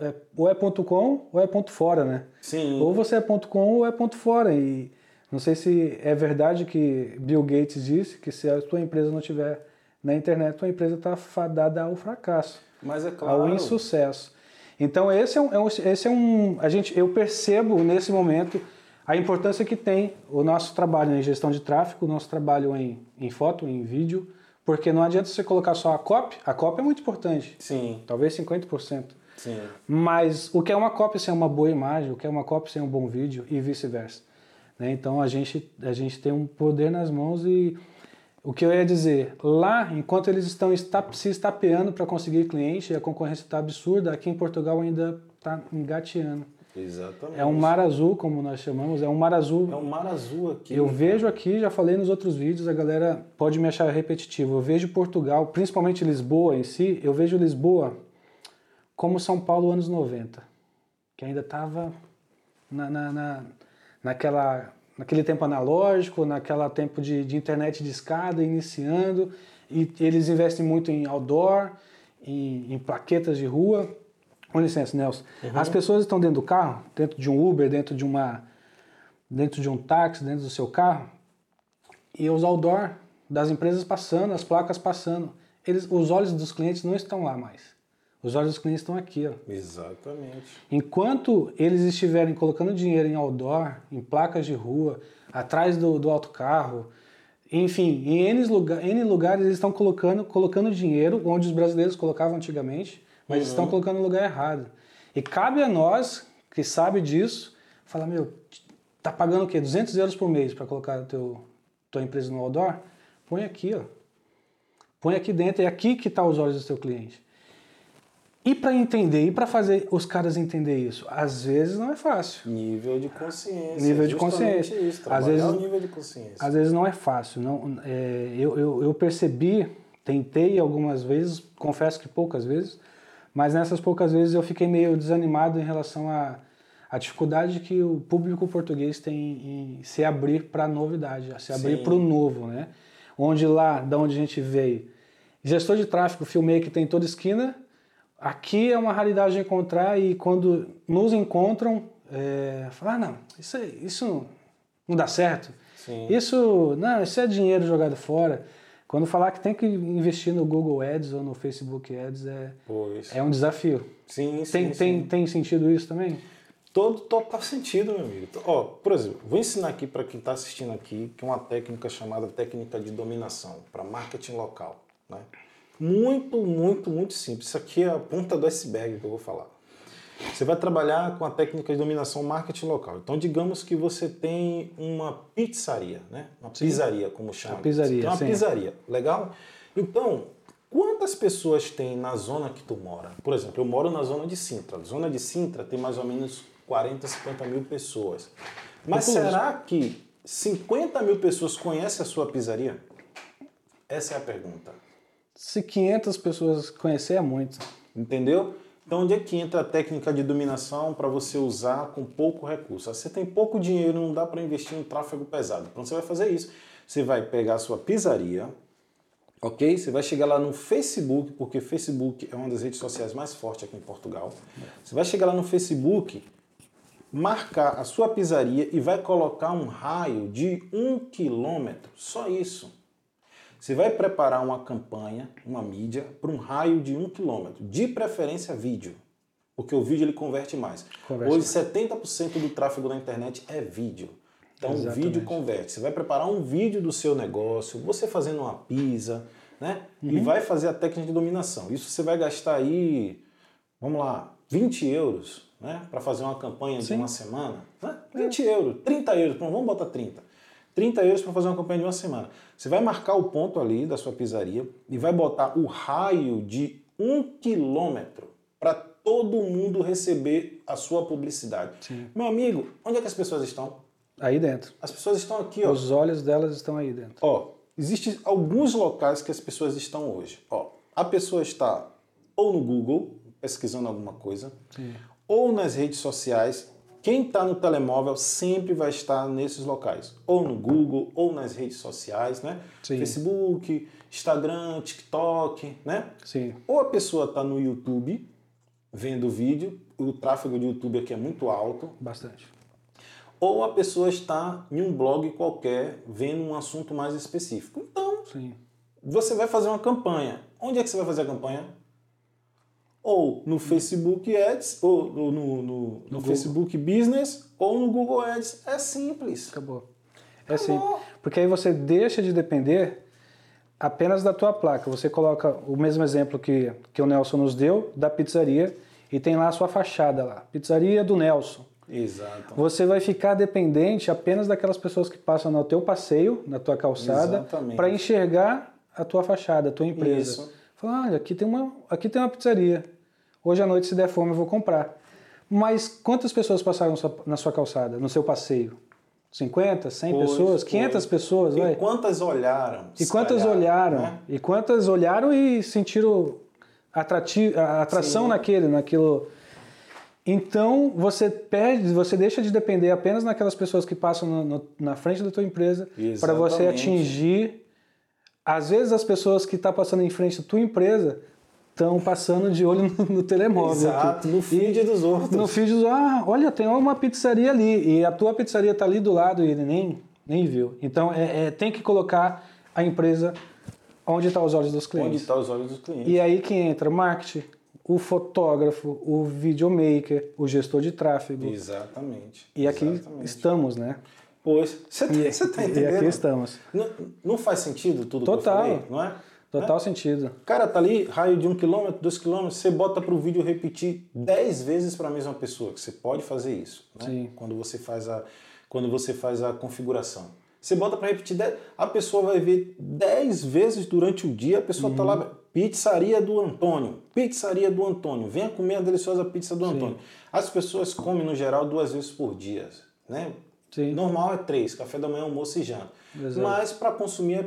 é, ou é ponto com ou é ponto fora, né? Sim. Ou você é ponto com ou é ponto fora. E não sei se é verdade que Bill Gates disse que se a tua empresa não tiver na internet, a tua empresa está fadada ao fracasso. Mas é claro. Ao insucesso. Então esse é um, é esse é um a gente eu percebo nesse momento a importância que tem o nosso trabalho em gestão de tráfego, o nosso trabalho em, em foto, em vídeo, porque não adianta você colocar só a copy, a copy é muito importante. Sim. Talvez 50%. Sim. Mas o que é uma copy sem uma boa imagem, o que é uma copy sem um bom vídeo e vice-versa. Né? Então a gente, a gente tem um poder nas mãos e o que eu ia dizer, lá, enquanto eles estão se estapeando para conseguir cliente, a concorrência está absurda, aqui em Portugal ainda está engateando. Exatamente. É um mar azul, como nós chamamos, é um mar azul. É um mar azul aqui. Eu vejo aqui, já falei nos outros vídeos, a galera pode me achar repetitivo. Eu vejo Portugal, principalmente Lisboa em si, eu vejo Lisboa como São Paulo anos 90, que ainda estava na, na, na, naquela naquele tempo analógico, naquela tempo de, de internet de escada, iniciando, e eles investem muito em outdoor, em, em plaquetas de rua. Com licença, Nelson. Uhum. As pessoas estão dentro do carro, dentro de um Uber, dentro de uma, dentro de um táxi, dentro do seu carro, e os outdoor das empresas passando, as placas passando. Eles, os olhos dos clientes não estão lá mais. Os olhos dos clientes estão aqui. Ó. Exatamente. Enquanto eles estiverem colocando dinheiro em outdoor, em placas de rua, atrás do, do autocarro, enfim, em N, lugar, N lugares eles estão colocando, colocando dinheiro onde os brasileiros colocavam antigamente, mas uhum. estão colocando no lugar errado. E cabe a nós, que sabe disso, falar, meu, tá pagando o quê? 200 euros por mês para colocar a teu, tua empresa no outdoor? Põe aqui, ó. Põe aqui dentro, é aqui que está os olhos do seu cliente. E para entender, e para fazer os caras entender isso, às vezes não é fácil. Nível de consciência. Nível de consciência. Isso, às vezes, o nível de consciência. Às vezes não é fácil. Não, é, eu, eu, eu percebi, tentei algumas vezes, confesso que poucas vezes, mas nessas poucas vezes eu fiquei meio desanimado em relação à, à dificuldade que o público português tem em se abrir para a novidade, se abrir para o novo, né? Onde lá, da onde a gente veio, gestor de tráfego, filmmaker tem toda esquina, Aqui é uma raridade de encontrar e quando nos encontram, é, falar, ah, não, isso, isso não dá certo. Sim. Isso, não, isso é dinheiro jogado fora. Quando falar que tem que investir no Google Ads ou no Facebook Ads é, é um desafio. Sim, sim, tem, sim. Tem, tem sentido isso também? Todo total sentido, meu amigo. Ó, por exemplo, vou ensinar aqui para quem está assistindo aqui que é uma técnica chamada técnica de dominação para marketing local, né? Muito, muito, muito simples. Isso aqui é a ponta do iceberg que eu vou falar. Você vai trabalhar com a técnica de dominação marketing local. Então, digamos que você tem uma pizzaria, né? Uma sim. pizzaria, como chama. Uma pizzaria, Tem uma sim. pizzaria, legal? Então, Quantas pessoas tem na zona que tu mora? Por exemplo, eu moro na zona de Sintra. A zona de Sintra tem mais ou menos 40, 50 mil pessoas. Mas será que 50 mil pessoas conhecem a sua pizzaria? Essa é a pergunta. Se 500 pessoas conhecer, é muito. Entendeu? Então, onde é que entra a técnica de dominação para você usar com pouco recurso? Você tem pouco dinheiro, não dá para investir em tráfego pesado. Então, você vai fazer isso. Você vai pegar a sua pizzaria, ok? Você vai chegar lá no Facebook, porque Facebook é uma das redes sociais mais fortes aqui em Portugal. Você vai chegar lá no Facebook, marcar a sua pizzaria e vai colocar um raio de um quilômetro. Só isso. Você vai preparar uma campanha, uma mídia, para um raio de um quilômetro, de preferência vídeo, porque o vídeo ele converte mais. Converte Hoje, 70% do tráfego na internet é vídeo. Então, o vídeo converte. Você vai preparar um vídeo do seu negócio, você fazendo uma pizza, né? Uhum. E vai fazer a técnica de dominação. Isso você vai gastar aí, vamos lá, 20 euros, né? Para fazer uma campanha Sim. de uma semana. Né? 20 é. euros, 30 euros, vamos botar 30. 30 euros para fazer uma campanha de uma semana. Você vai marcar o ponto ali da sua pizzaria e vai botar o raio de um quilômetro para todo mundo receber a sua publicidade. Sim. Meu amigo, onde é que as pessoas estão? Aí dentro. As pessoas estão aqui, ó. Os olhos delas estão aí dentro. Ó, existem alguns locais que as pessoas estão hoje. Ó, a pessoa está ou no Google pesquisando alguma coisa, Sim. ou nas redes sociais quem está no telemóvel sempre vai estar nesses locais, ou no Google, ou nas redes sociais, né? Sim. Facebook, Instagram, TikTok, né? Sim. Ou a pessoa está no YouTube vendo o vídeo, o tráfego de YouTube aqui é muito alto. Bastante. Ou a pessoa está em um blog qualquer vendo um assunto mais específico. Então, Sim. você vai fazer uma campanha. Onde é que você vai fazer a campanha? Ou no Facebook Ads, ou no, no, no, no Facebook Business, ou no Google Ads. É simples. Acabou. É Acabou. simples. Porque aí você deixa de depender apenas da tua placa. Você coloca o mesmo exemplo que, que o Nelson nos deu, da pizzaria, e tem lá a sua fachada lá. Pizzaria do Nelson. Exato. Você vai ficar dependente apenas daquelas pessoas que passam no teu passeio, na tua calçada, para enxergar a tua fachada, a tua empresa. Isso. Fala, olha, aqui tem uma, aqui tem uma pizzaria. Hoje à noite, se der fome, eu vou comprar. Mas quantas pessoas passaram na sua calçada, no seu passeio? 50, 100 pois, pessoas, 500 pois. pessoas, e vai. quantas olharam? E quantas olharam? Né? E quantas olharam e sentiram atração Sim. naquele, naquilo. Então você perde, você deixa de depender apenas naquelas pessoas que passam no, no, na frente da tua empresa para você atingir. Às vezes as pessoas que estão tá passando em frente da tua empresa estão passando de olho no, no telemóvel. Exato, aqui. no feed dos outros. No feed dos ah, olha, tem uma pizzaria ali e a tua pizzaria está ali do lado e ele nem, nem viu. Então é, é tem que colocar a empresa onde estão tá os olhos dos clientes. Onde estão tá os olhos dos clientes. E aí que entra marketing, o fotógrafo, o videomaker, o gestor de tráfego. Exatamente. E aqui Exatamente. estamos, né? Pois, você está entendendo? E aqui estamos. Não, não faz sentido tudo Total. que eu falei, não é? Total né? sentido. Cara, tá ali, raio de um quilômetro, dois quilômetros, você bota para o vídeo repetir dez vezes para a mesma pessoa, que você pode fazer isso, né? Sim. Quando você faz a, quando você faz a configuração. Você bota para repetir, dez, a pessoa vai ver dez vezes durante o dia, a pessoa uhum. tá lá, pizzaria do Antônio, pizzaria do Antônio, venha comer a deliciosa pizza do Sim. Antônio. As pessoas comem, no geral, duas vezes por dia, né? Sim. Normal é três, café da manhã, almoço e janta. Exato. Mas para consumir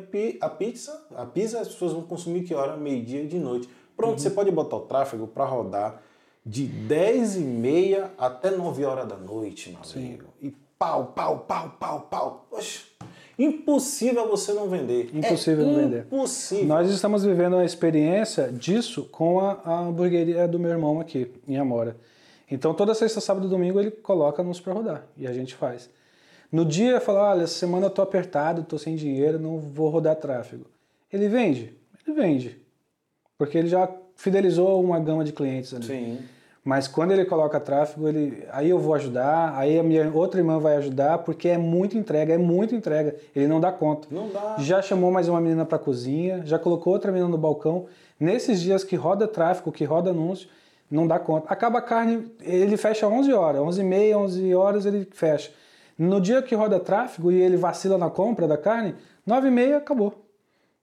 a pizza, a pizza as pessoas vão consumir que hora? Meio-dia e de noite. Pronto, uhum. você pode botar o tráfego para rodar de 10 e meia até 9 horas da noite, meu Sim. amigo. E pau, pau, pau, pau, pau. Oxe, impossível você não vender. Impossível é não vender. Impossível. Nós estamos vivendo a experiência disso com a, a hamburgueria do meu irmão aqui, em Amora. Então toda sexta, sábado e domingo ele coloca nos para rodar e a gente faz. No dia, falar, olha, essa semana eu tô apertado, tô sem dinheiro, não vou rodar tráfego. Ele vende? Ele vende. Porque ele já fidelizou uma gama de clientes ali. Sim. Mas quando ele coloca tráfego, ele, aí eu vou ajudar, aí a minha outra irmã vai ajudar, porque é muita entrega, é muita entrega. Ele não dá conta. Não dá. Já chamou mais uma menina para cozinha, já colocou outra menina no balcão. Nesses dias que roda tráfego, que roda anúncio, não dá conta. Acaba a carne, ele fecha 11 horas, 11 e meia, 11 horas ele fecha. No dia que roda tráfego e ele vacila na compra da carne, 9 e meia acabou.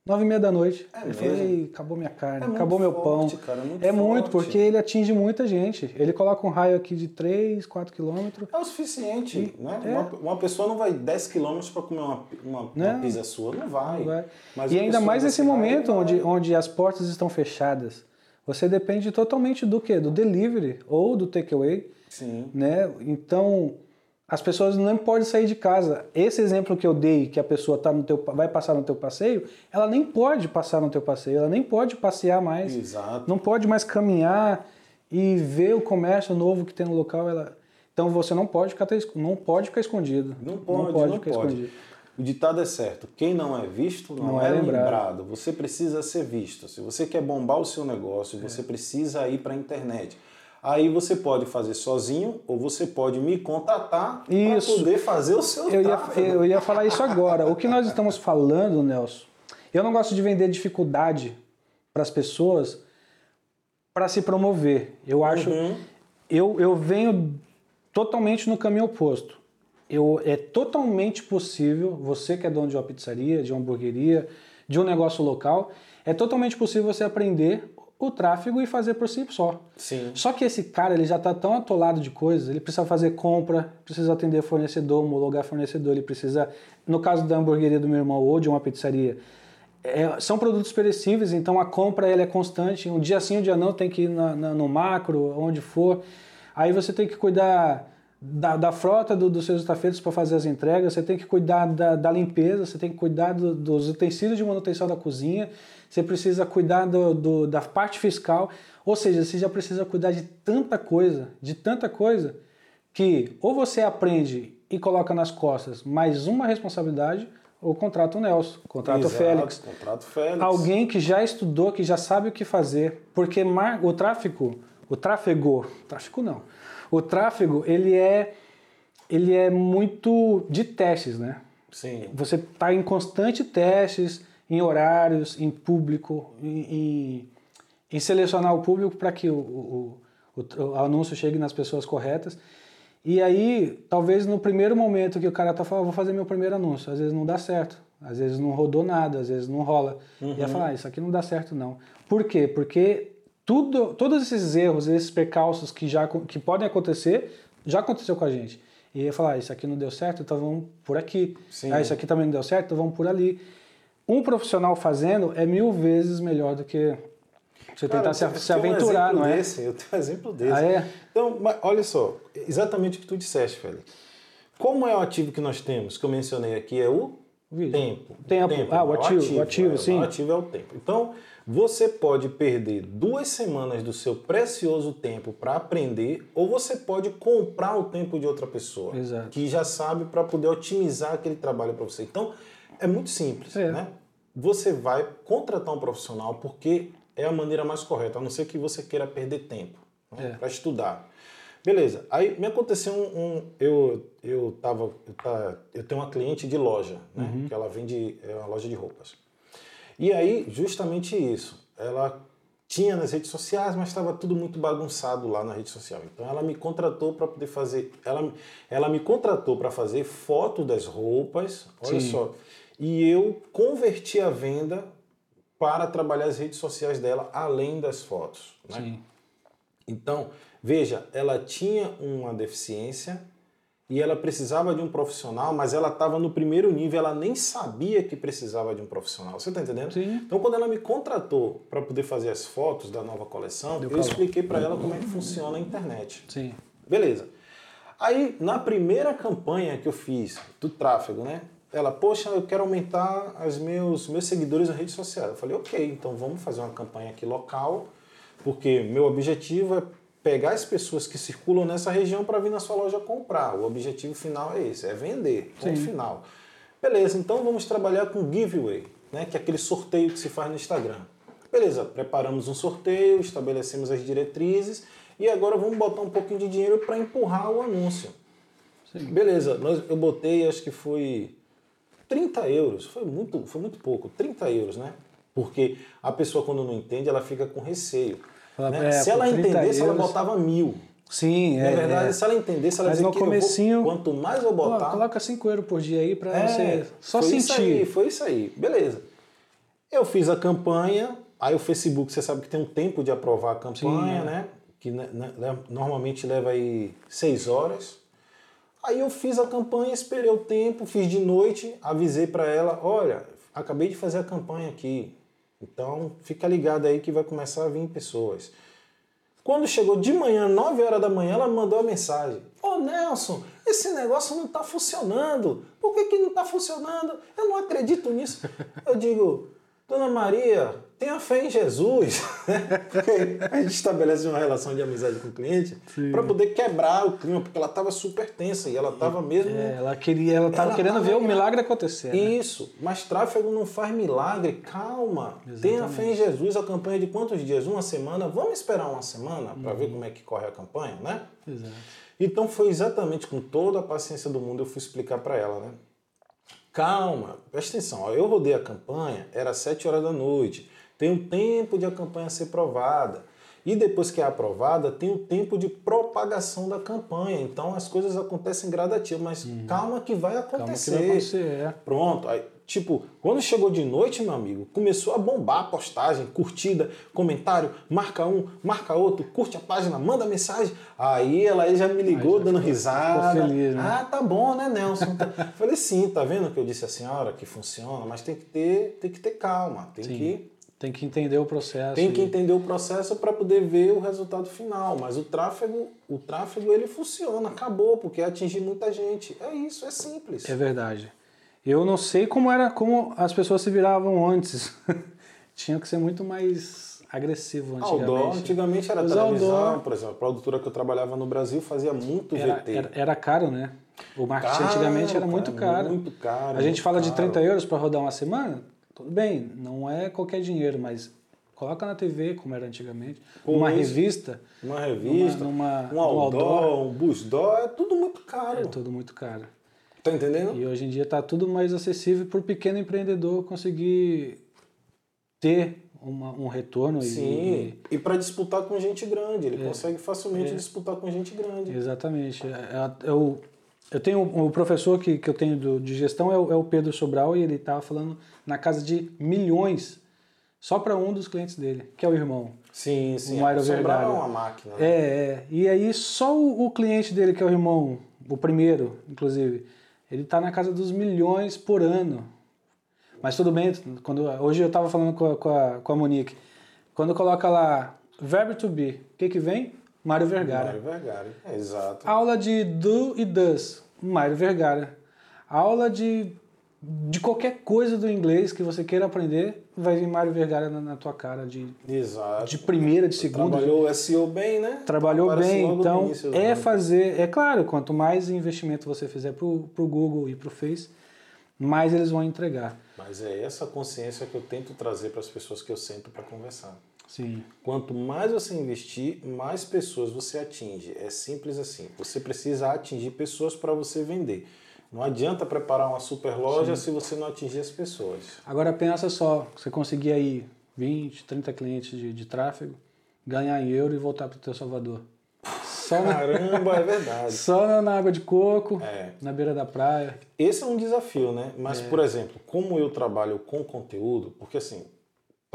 Nove e meia da noite. É eu mesmo? falei, acabou minha carne, É acabou meu forte, pão. cara, é muito é muito, porque ele atinge muita gente. Ele coloca um raio aqui de 3, 4 quilômetros. É o suficiente, né? é. Uma, uma pessoa não vai 10 km para comer uma, uma, uma Não. pizza sua, não vai. Vai. Mas e ainda mais nesse momento vai. onde, onde as portas estão fechadas. Você depende totalmente do quê? Do delivery ou do takeaway, Sim. né? Então, as pessoas não podem sair de casa. Esse exemplo que eu dei, que a pessoa tá no teu, vai passar no teu passeio, ela nem pode passar no teu passeio, ela nem pode passear mais, Exato. não pode mais caminhar e ver o comércio novo que tem no local. Ela... Então você não pode ficar, não pode ficar escondido. Não pode, não ficar pode. escondido. O ditado é certo. Quem não é visto não, Não é, é lembrado. lembrado. Você precisa ser visto. Se você quer bombar o seu negócio, É. você precisa ir para a internet. Aí você pode fazer sozinho ou você pode me contatar para poder fazer o seu Eu ia, eu ia falar isso agora. O que nós estamos falando, Nelson, eu não gosto de vender dificuldade para as pessoas para se promover. Eu acho. Uhum. Eu, eu venho totalmente no caminho oposto. Eu, é totalmente possível, você que é dono de uma pizzaria, de uma hamburgueria, de um negócio local, é totalmente possível você aprender o tráfego e fazer por si só. Sim. Só que esse cara ele já está tão atolado de coisas, ele precisa fazer compra, precisa atender fornecedor, homologar fornecedor, ele precisa, no caso da hamburgueria do meu irmão ou de uma pizzaria, é, são produtos perecíveis, então a compra ela é constante, um dia sim, um dia não, tem que ir na- na- no macro, onde for. Aí você tem que cuidar da, da frota do- dos seus estafetos para fazer as entregas, você tem que cuidar da, da limpeza, você tem que cuidar do- dos utensílios de manutenção da cozinha, você precisa cuidar do- do- da parte fiscal, ou seja, você já precisa cuidar de tanta coisa, de tanta coisa, que ou você aprende e coloca nas costas mais uma responsabilidade, ou contrata o Nelson, contrata o Félix. Contrato Félix. Alguém que já estudou, que já sabe o que fazer, porque mar- o tráfego, o tráfego, tráfego não, o tráfego ele é ele é muito de testes, né? Sim. Você está em constante testes, em horários, em público, em, em- em selecionar o público para que o, o- o- o anúncio chegue nas pessoas corretas. E aí, talvez no primeiro momento que o cara tá falando, vou fazer meu primeiro anúncio, às vezes não dá certo, às vezes não rodou nada, às vezes não rola. E ia falar, ah, isso aqui não dá certo não. Por quê? Porque tudo, todos esses erros, esses percalços que já que podem acontecer, já aconteceu com a gente. E ia falar, ah, isso aqui não deu certo, então vamos por aqui. Sim. Ah, isso aqui também não deu certo, então vamos por ali. Um profissional fazendo é mil vezes melhor do que você Cara, tentar se, se um aventurar, exemplo não é? Desse, eu tenho um exemplo desse. Ah, é? Então, olha só, exatamente o que tu disseste, Félix. Como é o ativo que nós temos, que eu mencionei aqui, é o Vídeo. tempo. Tempo. Ah, o ativo, o ativo, é, sim. O ativo é o tempo. Então, você pode perder duas semanas do seu precioso tempo para aprender, ou você pode comprar o tempo de outra pessoa Exato. que já sabe para poder otimizar aquele trabalho para você. Então, é muito simples, É. né? Você vai contratar um profissional porque é a maneira mais correta, a não ser que você queira perder tempo né, É. para estudar. Beleza. Aí me aconteceu um, um- eu eu tava eu, tá, eu tenho uma cliente de loja, né? Uhum. Que ela vende é uma loja de roupas. E aí justamente isso, ela tinha nas redes sociais, mas estava tudo muito bagunçado lá na rede social. Então ela me contratou para poder fazer, ela ela me contratou para fazer foto das roupas, olha Sim. só. E eu converti a venda para trabalhar as redes sociais dela além das fotos, né? Sim. Então, veja, ela tinha uma deficiência e ela precisava de um profissional, mas ela estava no primeiro nível, ela nem sabia que precisava de um profissional. Você está entendendo? Sim. Então, quando ela me contratou para poder fazer as fotos da nova coleção, Deu eu calor. expliquei para ela como é que funciona a internet. Sim. Beleza. Aí, na primeira campanha que eu fiz do tráfego, né? Ela, poxa, eu quero aumentar os meus, meus seguidores na rede social. Eu falei, ok, então vamos fazer uma campanha aqui local, porque meu objetivo é pegar as pessoas que circulam nessa região para vir na sua loja comprar. O objetivo final é esse, é vender. Ponto Sim. final. Beleza, então vamos trabalhar com giveaway, né? Que é aquele sorteio que se faz no Instagram. Beleza, preparamos um sorteio, estabelecemos as diretrizes e agora vamos botar um pouquinho de dinheiro para empurrar o anúncio. Sim. Beleza, nós, eu botei, acho que foi 30 euros, foi muito, foi muito pouco, 30 euros, né? Porque a pessoa quando não entende, ela fica com receio. Né? é, se ela por 30 entendesse, ela euros- botava mil. Sim, Na é. verdade, é. se ela entendesse, ela Mas dizia no que vou- quanto mais eu botar... Coloca 5 euros por dia aí pra É, você só foi sentir. Isso aí, foi isso aí, beleza. Eu fiz a campanha, aí o Facebook, você sabe que tem um tempo de aprovar a campanha, Sim, é. né? Que né, né, normalmente leva aí seis horas. Aí eu fiz a campanha, esperei o tempo, fiz de noite, avisei para ela, olha, acabei de fazer a campanha aqui. Então, fica ligado aí que vai começar a vir pessoas. Quando chegou de manhã, 9 horas da manhã, ela mandou a mensagem. Ô Nelson, esse negócio não está funcionando. Por que, que não está funcionando? Eu não acredito nisso. Eu digo, Dona Maria, tenha fé em Jesus. porque a gente estabelece uma relação de amizade com o cliente para poder quebrar o clima, porque ela estava super tensa e ela estava mesmo. É, ela queria, ela estava querendo tava ver o milagre acontecer. né? Isso, mas tráfego não faz milagre. Calma, tenha fé em Jesus. A campanha é de quantos dias? Uma semana? Vamos esperar uma semana para ver como é que corre a campanha, né? Exato. Então foi exatamente com toda a paciência do mundo eu fui explicar para ela, né? Calma, presta atenção. ó, Eu rodei a campanha, era 7 horas da noite. Tem o tempo de a campanha ser provada. E depois que é aprovada, tem o tempo de propagação da campanha. Então as coisas acontecem gradativas, mas calma que vai Uhum. Calma que acontecer. vai acontecer, é. Pronto. Aí, tipo, quando chegou de noite, meu amigo, começou a bombar a postagem, curtida, comentário, marca um, marca outro, curte a página, manda mensagem. Aí ela aí já me ligou já dando ficou- risada. ficou feliz, né? Ah, tá bom, né, Nelson? Falei, sim, tá vendo que eu disse à senhora que funciona, mas tem que ter, tem que ter calma, tem Sim. que Tem que entender o processo. tem que e- entender o processo para poder ver o resultado final. Mas o tráfego, o tráfego ele funciona, acabou, porque atingir muita gente. É isso, é simples. É verdade. Eu não sei como era, como as pessoas se viravam antes. Tinha que ser muito mais agressivo antigamente. Outdoor, antigamente era televisão, outdoor. por exemplo. A produtora que eu trabalhava no Brasil fazia muito Era, VT. era, era caro, né? O marketing Caro, antigamente era muito caro. muito caro, A gente fala de caro. 30 euros para rodar uma semana, tudo bem, não é qualquer dinheiro, mas coloca na TV, como era antigamente, Pô, uma revista, Uma revista, Numa- numa- um outdoor, outdoor. um busdoor, é tudo muito caro. é tudo muito caro. Tá entendendo? E hoje em dia está tudo mais acessível para o pequeno empreendedor conseguir ter uma- um retorno. e- Sim, e para disputar com gente grande. Ele É. consegue facilmente disputar com gente grande. Exatamente. É- é- Eu, eu tenho o professor que, que eu tenho do- de gestão é o, é o Pedro Sobral e ele estava falando na casa de milhões só para um dos clientes dele, que é o irmão. Sim, sim. O Mário Sobrar Vergara. é uma máquina. É, né? é. E aí só o, o cliente dele, que é o irmão, o primeiro, inclusive, ele está na casa dos milhões por ano. Mas tudo bem, quando, hoje eu estava falando com a, com, a, com a Monique, quando coloca lá verbo to be, o que que vem? Mário Vergara. Mário Vergara. É, exato. Aula de do e does, Mário Vergara. Aula de, de qualquer coisa do inglês que você queira aprender, vai vir Mário Vergara na, na tua cara, de, Exato. de primeira, de segunda. Trabalhou o SEO bem, né? Trabalhou bem, então início é fazer, é claro, quanto mais investimento você fizer para o Google e para o Face, mais eles vão entregar. Mas é essa consciência que eu tento trazer para as pessoas que eu sento para conversar. Sim. Quanto mais você investir, mais pessoas você atinge. É simples assim. Você precisa atingir pessoas para você vender. Não adianta preparar uma super loja se você não atingir as pessoas. Agora pensa só, você conseguir aí 20, 30 clientes de, de tráfego, ganhar em euro e voltar para o teu Salvador. Só na, Caramba, é verdade. só na- na água de coco, É. na beira da praia. Esse é um desafio, né? Mas, É. por exemplo, como eu trabalho com conteúdo, porque assim,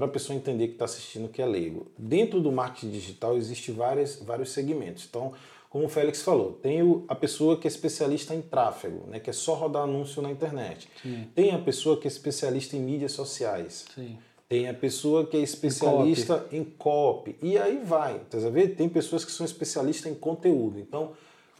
para a pessoa entender que está assistindo que é leigo, dentro do marketing digital existe várias, vários segmentos. Então, como o Félix falou, tem a pessoa que é especialista em tráfego, né? que é só rodar anúncio na internet. Sim. Tem a pessoa que é especialista em mídias sociais. Sim. Tem a pessoa que é especialista em copy. E aí vai. Tá vendo? Tem pessoas que são especialistas em conteúdo. Então,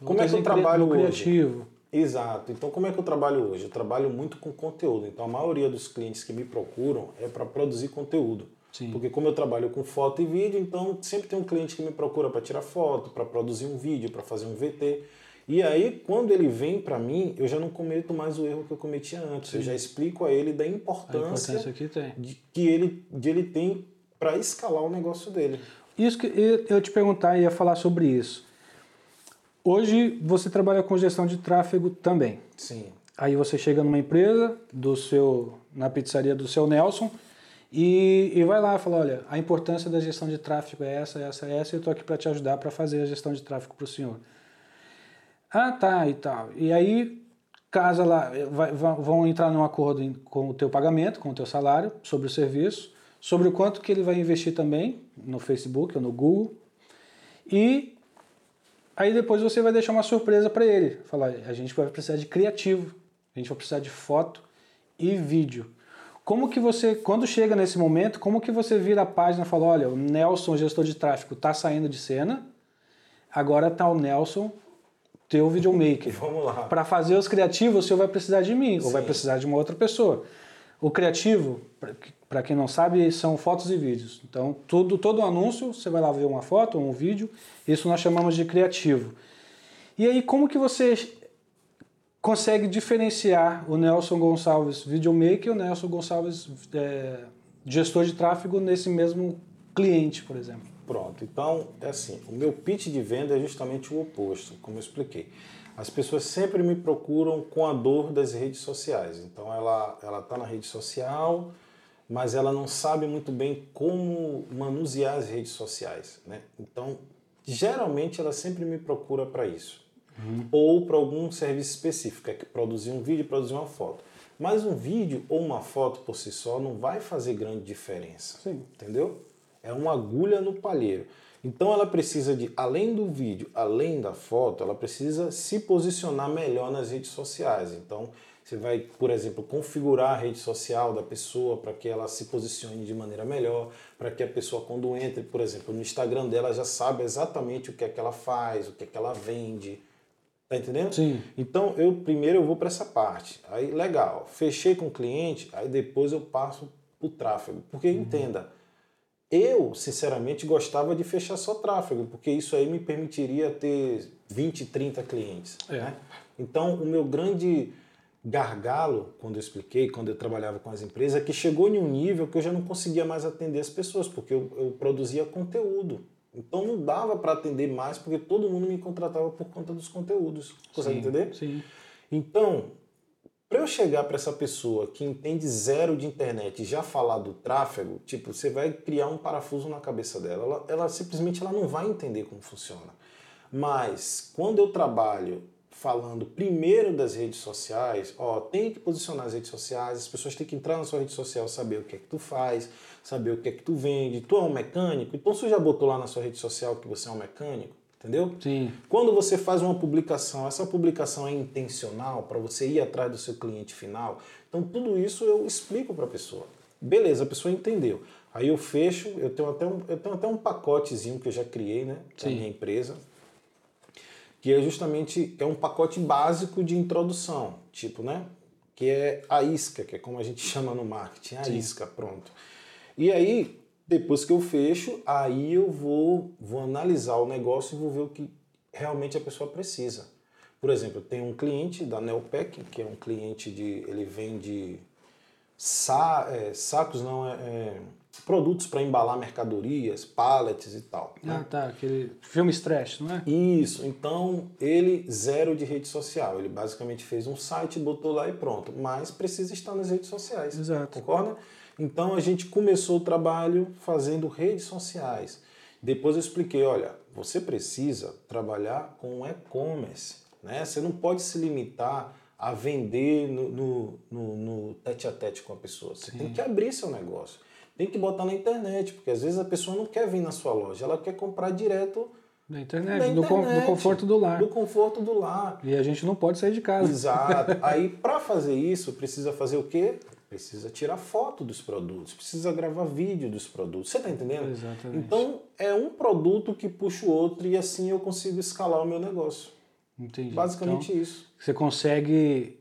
como é que eu trabalho hoje? criativo. Exato. Então, como é que eu trabalho hoje? Eu trabalho muito com conteúdo. Então, a maioria dos clientes que me procuram é para produzir conteúdo. Sim. Porque como eu trabalho com foto e vídeo, então sempre tem um cliente que me procura para tirar foto, para produzir um vídeo, para fazer um VT. E aí, quando ele vem para mim, eu já não cometo mais o erro que eu cometia antes. Eu já explico a ele da importância, importância que tem. de, que ele, de ele tem para escalar o negócio dele. Isso que eu eu te perguntar ia falar sobre isso. Hoje você trabalha com gestão de tráfego também. Sim. Aí você chega numa empresa do seu na pizzaria do seu Nelson e, e vai lá e fala, olha, a importância da gestão de tráfego é essa, essa, essa, e eu estou aqui para te ajudar para fazer a gestão de tráfego para o senhor. Ah, tá, e tal. E aí casa lá, vai, vão entrar num acordo com o teu pagamento, com o teu salário, sobre o serviço, sobre o quanto que ele vai investir também no Facebook ou no Google. E aí depois você vai deixar uma surpresa para ele. Falar, a gente vai precisar de criativo, a gente vai precisar de foto e vídeo. Como que você, quando chega nesse momento, como que você vira a página e fala, olha, o Nelson, gestor de tráfego, está saindo de cena, agora está o Nelson, teu videomaker. Vamos lá. Para fazer os criativos, o senhor vai precisar de mim, Sim. ou vai precisar de uma outra pessoa. O criativo, para quem não sabe, são fotos e vídeos. Então, tudo, todo anúncio, você vai lá ver uma foto ou um vídeo, isso nós chamamos de criativo. E aí, como que você consegue diferenciar o Nelson Gonçalves videomaker e o Nelson Gonçalves é, gestor de tráfego nesse mesmo cliente, por exemplo. Pronto, então é assim, o meu pitch de venda é justamente o oposto, como eu expliquei. As pessoas sempre me procuram com a dor das redes sociais. Então ela ela está na rede social, mas ela não sabe muito bem como manusear as redes sociais, né? Então geralmente ela sempre me procura para isso uhum. ou para algum serviço específico, é que produzir um vídeo produzir uma foto. Mas um vídeo ou uma foto por si só não vai fazer grande diferença. Sim. Entendeu? É uma agulha no palheiro. Então ela precisa de, além do vídeo, além da foto, ela precisa se posicionar melhor nas redes sociais. Então você vai, por exemplo, configurar a rede social da pessoa para que ela se posicione de maneira melhor, para que a pessoa quando entre, por exemplo, no Instagram dela já saiba exatamente o que é que ela faz, o que é que ela vende, Tá entendendo? Sim. Então, eu primeiro eu vou para essa parte. Aí, legal, fechei com o cliente, aí depois eu passo o tráfego. Porque uhum. entenda, eu, sinceramente, gostava de fechar só tráfego, porque isso aí me permitiria ter 20, 30 clientes. É. Né? Então, o meu grande gargalo, quando eu expliquei, quando eu trabalhava com as empresas, é que chegou em um nível que eu já não conseguia mais atender as pessoas, porque eu, eu produzia conteúdo. Então não dava para atender mais porque todo mundo me contratava por conta dos conteúdos. Consegue sim, entender? Sim. Então, para eu chegar para essa pessoa que entende zero de internet e já falar do tráfego, tipo, você vai criar um parafuso na cabeça dela. Ela, ela simplesmente ela não vai entender como funciona. Mas quando eu trabalho falando primeiro das redes sociais, ó, tem que posicionar as redes sociais, as pessoas têm que entrar na sua rede social, saber o que é que tu faz, saber o que é que tu vende. Tu é um mecânico, então você já botou lá na sua rede social que você é um mecânico, entendeu? Sim. Quando você faz uma publicação, essa publicação é intencional para você ir atrás do seu cliente final. Então tudo isso eu explico para a pessoa. Beleza, a pessoa entendeu. Aí eu fecho, eu tenho até um, eu tenho até um pacotezinho que eu já criei, né, para minha empresa, que é justamente é um pacote básico de introdução, tipo, né, que é a isca, que é como a gente chama no marketing, a Sim. isca, pronto. E aí, depois que eu fecho, aí eu vou, vou analisar o negócio e vou ver o que realmente a pessoa precisa. Por exemplo, tem um cliente da Neopec, que é um cliente de. ele vende sa, é, sacos, não, é, é produtos para embalar mercadorias, pallets e tal. Né? Ah, tá, aquele filme stress, não é? Isso, então ele zero de rede social. Ele basicamente fez um site, botou lá e pronto. Mas precisa estar nas redes sociais. Exato. Concorda? Então a gente começou o trabalho fazendo redes sociais. Depois eu expliquei, olha, você precisa trabalhar com e-commerce, né? Você não pode se limitar a vender no, no, no, no tete a tete com a pessoa. Você Sim. tem que abrir seu negócio. Tem que botar na internet, porque às vezes a pessoa não quer vir na sua loja, ela quer comprar direto na internet, na internet do, do, conforto do lar. Do conforto do lar. E a gente não pode sair de casa. Exato. Aí, para fazer isso, precisa fazer o quê? Precisa tirar foto dos produtos, precisa gravar vídeo dos produtos. Você está entendendo? Exatamente. Então é um produto que puxa o outro e assim eu consigo escalar o meu negócio. Entendi. Basicamente então, isso. Você consegue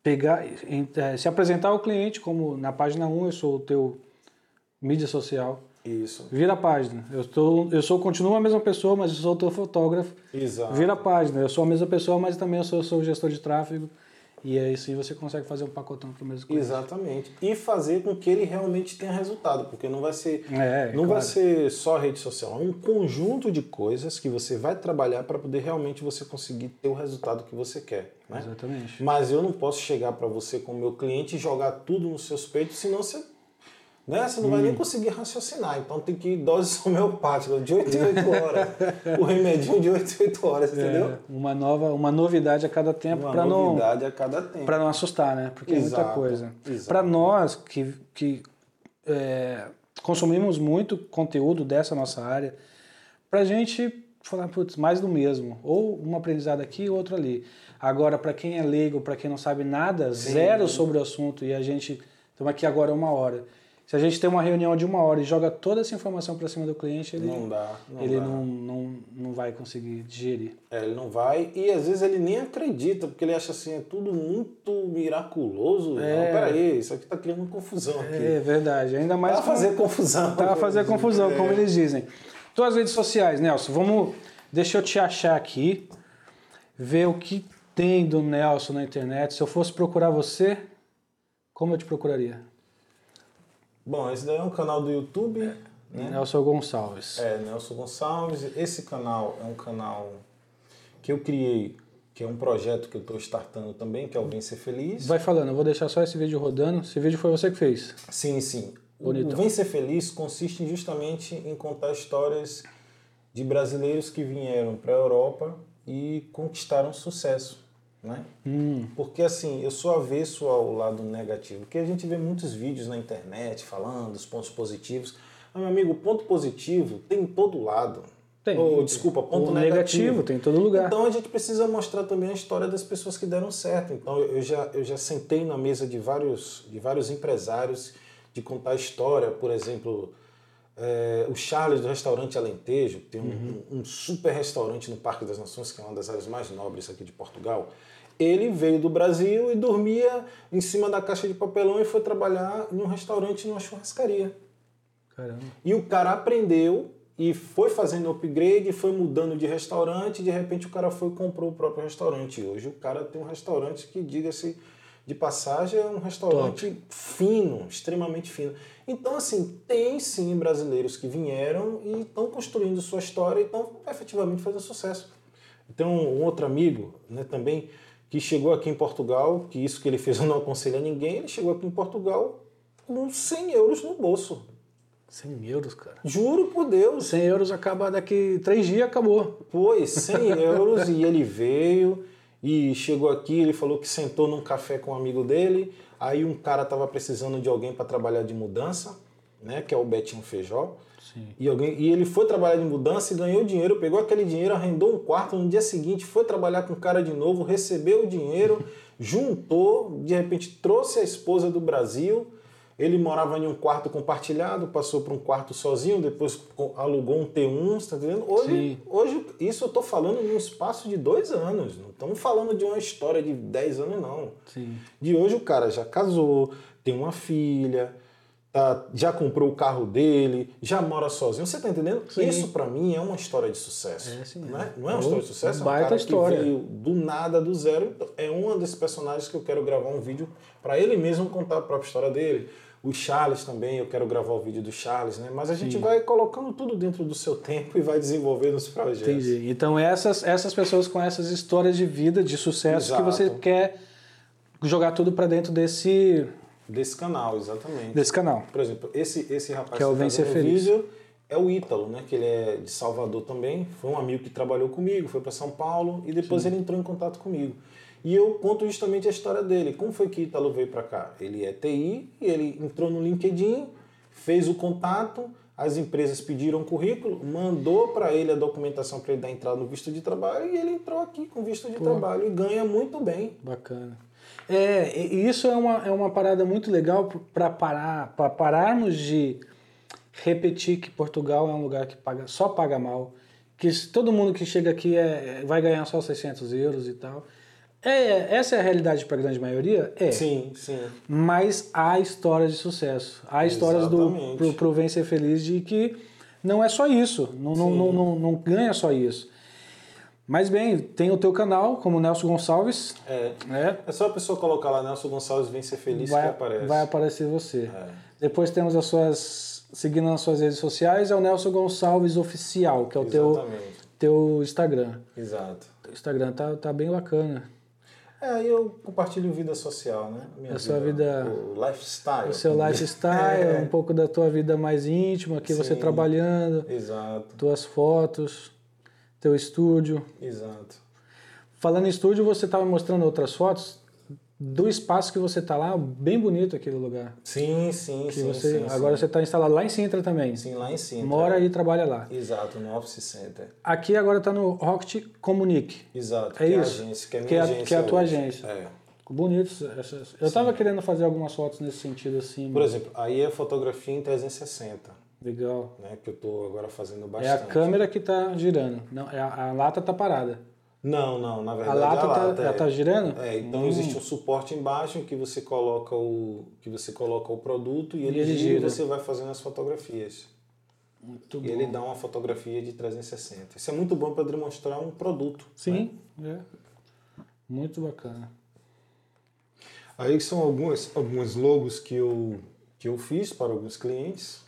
pegar, é, se apresentar ao cliente como na página 1 eu sou o teu mídia social. Isso. Vira a página. Eu, estou, eu sou, continuo a mesma pessoa, mas eu sou o teu fotógrafo. Exato. Vira a página. Eu sou a mesma pessoa, mas também eu sou, sou o gestor de tráfego. E aí sim você consegue fazer um pacotão para o mesmo cliente. Exatamente. E fazer com que ele realmente tenha resultado, porque não vai ser é, não claro. vai ser só rede social, é um conjunto de coisas que você vai trabalhar para poder realmente você conseguir ter o resultado que você quer, né? Exatamente. Mas eu não posso chegar para você como meu cliente e jogar tudo nos seus peitos, senão você Né? Você não vai nem conseguir raciocinar. Então tem que ir doses homeopáticas de 8 em 8 horas. o remedinho de 8 em 8 horas, entendeu? É, uma, nova, uma novidade a cada tempo Uma para não, novidade a cada tempo. pra não assustar, né? Porque é muita Exato, coisa. exato. Para nós que, que é, consumimos muito conteúdo dessa nossa área, pra gente falar, putz, mais do mesmo. Ou um aprendizado aqui, outro ali. Agora, para quem é leigo, para quem não sabe nada, zero sobre o assunto, e a gente estamos aqui agora uma hora. Se a gente tem uma reunião de uma hora e joga toda essa informação para cima do cliente, ele, Não dá, não ele dá. não, não, não vai conseguir digerir. É, ele não vai e às vezes ele nem acredita, porque ele acha assim, é tudo muito miraculoso. É. Não, peraí, isso aqui tá criando confusão aqui. É verdade. Ainda mais Vai com- fazer confusão. Tá a fazer confusão, como É. eles dizem. Tuas redes sociais, Nelson, vamos. Deixa eu te achar aqui, ver o que tem do Nelson na internet. Se eu fosse procurar você, como eu te procuraria? Bom, esse daí é um canal do YouTube, né? Nelson Gonçalves. É, Nelson Gonçalves. Esse canal é um canal que eu criei, que é um projeto que eu estou startando também, que é o Vem Ser Feliz. Vai falando, eu vou deixar só esse vídeo rodando. Esse vídeo foi você que fez. Sim, sim. O Vem Ser Feliz consiste justamente em contar histórias de brasileiros que vieram para a Europa e conquistaram sucesso. Né? Hum, Porque assim, eu sou avesso ao lado negativo, porque a gente vê muitos vídeos na internet falando dos pontos positivos. Mas, meu amigo, ponto positivo tem em todo lado. Tem. Ou, desculpa, ponto negativo. negativo tem em todo lugar. Então a gente precisa mostrar também a história das pessoas que deram certo. Então eu já, eu já sentei na mesa de vários, de vários empresários de contar a história, por exemplo, é, o Charles do restaurante Alentejo, que tem um, um- um super restaurante no Parque das Nações, que é uma das áreas mais nobres aqui de Portugal. Ele veio do Brasil e dormia em cima da caixa de papelão e foi trabalhar em um restaurante, numa churrascaria. Caramba. E o cara aprendeu e foi fazendo upgrade, foi mudando de restaurante, e de repente o cara foi e comprou o próprio restaurante. E hoje o cara tem um restaurante que, diga-se de passagem, é um restaurante fino, extremamente fino. Então, assim, tem sim brasileiros que vieram e estão construindo sua história e estão efetivamente fazendo sucesso. Tem um, um outro amigo né, também que chegou aqui em Portugal, que isso que ele fez eu não aconselho a ninguém, ele chegou aqui em Portugal com 100 euros no bolso. 100 euros, cara. Juro por Deus. 100 euros acaba daqui três dias, acabou. Pois, 100 euros e ele veio e chegou aqui, ele falou que sentou num café com um amigo dele, aí um cara estava precisando de alguém para trabalhar de mudança, né, que é o Betinho Feijó. Sim. E, alguém, e ele foi trabalhar de mudança e ganhou dinheiro, pegou aquele dinheiro, arrendou um quarto, no dia seguinte foi trabalhar com o cara de novo, recebeu o dinheiro, juntou, de repente trouxe a esposa do Brasil, ele morava em um quarto compartilhado, passou para um quarto sozinho, depois alugou um T1, você tá entendendo? Hoje, Sim. hoje isso eu tô falando em um espaço de dois anos, não estamos falando de uma história de 10 anos não. Sim. De hoje o cara já casou, tem uma filha, tá, já comprou o carro dele, já mora sozinho. Você tá entendendo? Sim. Isso pra mim é uma história de sucesso. É, sim, não, é. é? não é uma É história de sucesso, um é um baita cara história. que veio do nada, do zero. Então, é um desses personagens que eu quero gravar um vídeo para ele mesmo contar a própria história dele. O Charles também, eu quero gravar o vídeo do Charles, né? Mas a gente Sim. vai colocando tudo dentro do seu tempo e vai desenvolvendo os projetos. Entendi. Então essas, essas pessoas com essas histórias de vida, de sucesso, que Exato. você quer jogar tudo pra dentro desse, Desse canal, exatamente. desse canal. Por exemplo, esse, esse rapaz Que é o tá Vem Ser Feliz. vídeo é o Ítalo, né? Que ele é de Salvador também. Foi um amigo que trabalhou comigo, foi para São Paulo e depois ele entrou em contato comigo. E eu conto justamente a história dele. Como foi que Ítalo veio para cá? Ele é TI e ele entrou no LinkedIn, fez o contato, as empresas pediram o currículo, mandou para ele a documentação para ele dar entrada no visto de trabalho e ele entrou aqui com visto de trabalho e ganha muito bem. Bacana. É, e isso é uma, é uma parada muito legal para parar, para pararmos de repetir que Portugal é um lugar que paga, só paga mal, que todo mundo que chega aqui é, vai ganhar só 600 euros e tal. É, essa é a realidade para a grande maioria? É. Sim, sim. Mas há histórias de sucesso. Há histórias do, Exatamente. pro, pro Vem Ser Feliz de que não é só isso. Não, não, não, não, não ganha só isso. Mas bem, tem o teu canal, como Nelson Gonçalves. É. Né? É só a pessoa colocar lá Nelson Gonçalves Vem Ser Feliz que Vai, aparece. vai aparecer você. É. Depois temos as suas. Seguindo nas suas redes sociais, é o Nelson Gonçalves Oficial, que é o teu, teu Instagram. Exato. O Instagram tá, tá bem bacana. É, eu compartilho vida social, né? Minha A sua vida- O lifestyle. O seu lifestyle, É. um pouco da tua vida mais íntima, aqui você Sim. trabalhando, Exato, tuas fotos, teu estúdio. exato. Falando em estúdio, você estava mostrando outras fotos do espaço que você está lá, bem bonito aquele lugar. Sim, sim, Que sim, você, sim, agora sim. você está instalado lá em Sintra também. Sim, lá em cima. Mora e trabalha lá. Exato, no Office Center. Aqui agora está no Rocket Comunique. Exato, É que isso. a agência, que é a minha Que é agência que é a tua hoje. agência. É. Bonitos essas. Eu estava querendo fazer algumas fotos nesse sentido assim. Por exemplo, aí é fotografia em 360, Legal. né? Que eu tô agora fazendo É bastante. a câmera que está girando. Não, é a, a lata está parada. Não, não, na A verdade lata, a tá- lata ela é. tá girando? É, então Hum. existe um suporte embaixo que você coloca o que você coloca o produto e ele, ele gira, e você vai fazendo as fotografias. Muito E bom. ele dá uma fotografia de 360. Isso é muito bom para demonstrar um produto. né? Sim, é. Muito bacana. Aí são algumas alguns logos que eu que eu fiz para alguns clientes.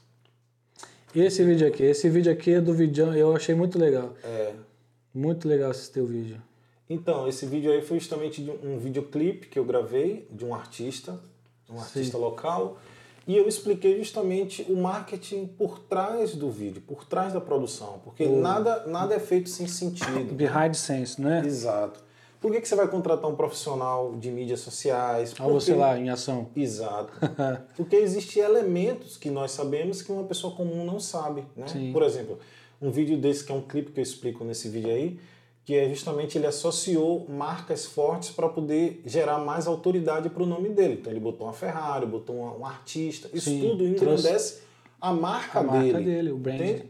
E esse vídeo aqui? Esse vídeo aqui é do Vidão, eu achei muito legal. É, Muito legal assistir o vídeo. Então, esse vídeo aí foi justamente de um videoclipe que eu gravei de um artista, um artista local, e eu expliquei justamente o marketing por trás do vídeo, por trás da produção, porque nada, nada é feito sem sentido. Behind Sense, né? Exato. Por que, que você vai contratar um profissional de mídias sociais? Olha você Porque- lá em ação. Exato. Porque existem elementos que nós sabemos que uma pessoa comum não sabe. Né? Sim. Por exemplo, um vídeo desse que é um clipe que eu explico nesse vídeo aí, que é justamente ele associou marcas fortes para poder gerar mais autoridade para o nome dele. Então ele botou uma Ferrari, botou uma- um artista. Isso Sim, tudo trouxe engrandece a marca A dele. marca dele, o brand. Entende?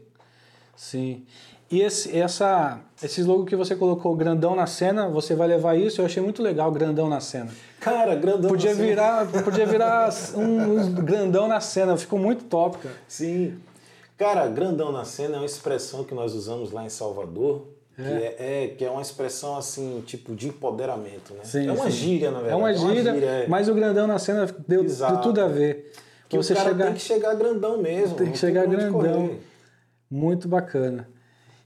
Sim. E esse, essa, esse logo que você colocou, grandão na cena, você vai levar isso? Eu achei muito legal, grandão na cena. Cara, grandão. Podia assim. virar, podia virar um, um grandão na cena, ficou muito top, cara. Sim. Cara, grandão na cena é uma expressão que nós usamos lá em Salvador, que é, é- que é uma expressão assim, tipo de empoderamento, né? Sim, é uma sim. gíria, na É verdade. uma gíria, é. mas o grandão na cena deu, deu tudo a ver. que você o cara chegar tem que chegar grandão mesmo. Tem que chegar onde grandão. Muito bacana.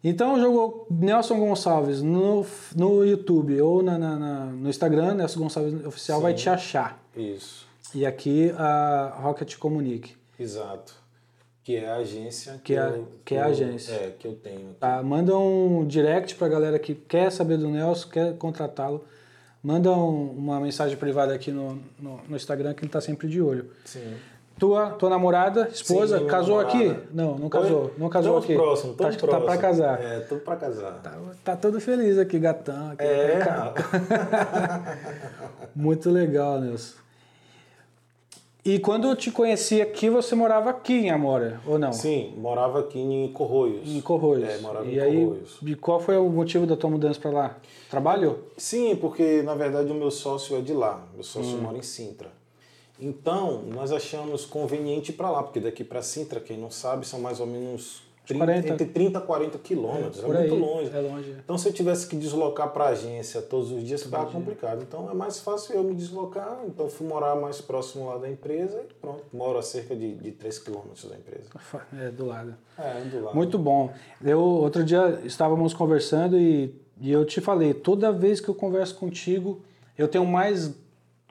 Então jogou Nelson Gonçalves no, no YouTube ou na, na- na- no Instagram, Nelson Gonçalves Oficial vai te achar. Isso, E aqui a Rocket Comunique. exato. Que é a agência Que é- eu, que é a eu- agência. É, que eu tenho. aqui. Tá? Manda um direct pra galera que quer saber do Nelson, quer contratá-lo. Manda um- uma mensagem privada aqui no, no, no Instagram que ele tá sempre de olho. Sim. Tua, tua namorada, esposa, Sim, casou namorada. aqui? Não, não casou. Não casou Tamo aqui. próximo, tamo tá, tá próximo. pra casar. É, tô pra casar. Tá, tá todo feliz aqui, gatão. Aqui, É, Muito legal, Nelson. E quando eu te conheci aqui, você morava aqui em Amora, ou não? sim, morava aqui em Corroios. Em Corroios. É, morava e em aí, Corroios. E qual foi o motivo da tua mudança para lá? Trabalho? Sim, porque na verdade o meu sócio é de lá. Meu Hum. sócio mora em Sintra. Então, nós achamos conveniente para lá, porque daqui para Sintra, quem não sabe, são mais ou menos 30, 40. entre 30 e 40 quilômetros. É, Por muito aí. longe. É longe. Então, se eu tivesse que deslocar para a agência todos os dias, ficava complicado. Então, é mais fácil eu me deslocar. Então, fui morar mais próximo lá da empresa e pronto. Moro a cerca de, de 3 quilômetros da empresa. É, do lado. É, do lado. Muito bom. Eu, outro dia estávamos conversando e, e eu te falei, toda vez que eu converso contigo, eu tenho mais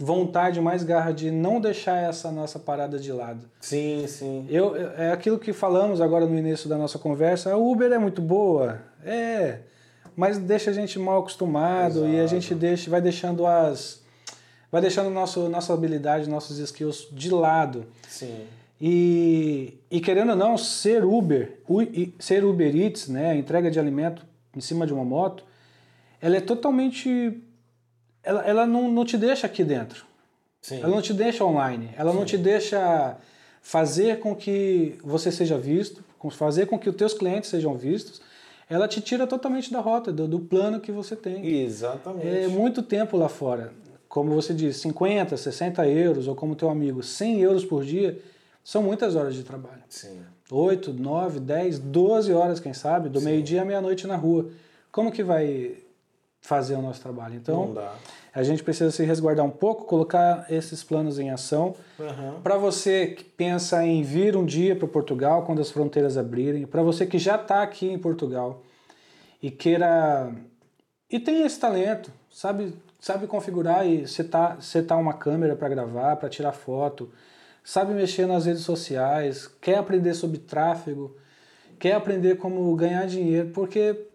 vontade, mais garra de não deixar essa nossa parada de lado. Sim, sim. Eu, é aquilo que falamos agora no início da nossa conversa, a Uber é muito boa, é, mas deixa a gente mal acostumado e a Exato. gente deixa, vai deixando as... Vai deixando nosso, nossa habilidade, nossos skills de lado. Sim. E, e querendo ou não, ser Uber, u- ser Uber Eats, né, entrega de alimento em cima de uma moto, ela é totalmente. Ela, ela não, não te deixa aqui dentro. Sim. Ela não te deixa online. Ela não te deixa fazer com que você seja visto, fazer com que os teus clientes sejam vistos. Ela te tira totalmente da rota, do, do plano que você tem. Exatamente. É muito tempo lá fora. Como você disse, 50, 60 euros, ou como teu amigo, 100 euros por dia, são muitas horas de trabalho. Sim. 8, 9, 10, 12 horas, quem sabe, do meio-dia à meia-noite na rua. Como que vai fazer o nosso trabalho? Então, a gente precisa se resguardar um pouco, colocar esses planos em ação. Aham. Para você que pensa em vir um dia para Portugal quando as fronteiras abrirem, para você que já está aqui em Portugal e queira e tem esse talento, sabe, sabe configurar e setar, setar uma câmera para gravar, para tirar foto, sabe mexer nas redes sociais, quer aprender sobre tráfego, quer aprender como ganhar dinheiro, porque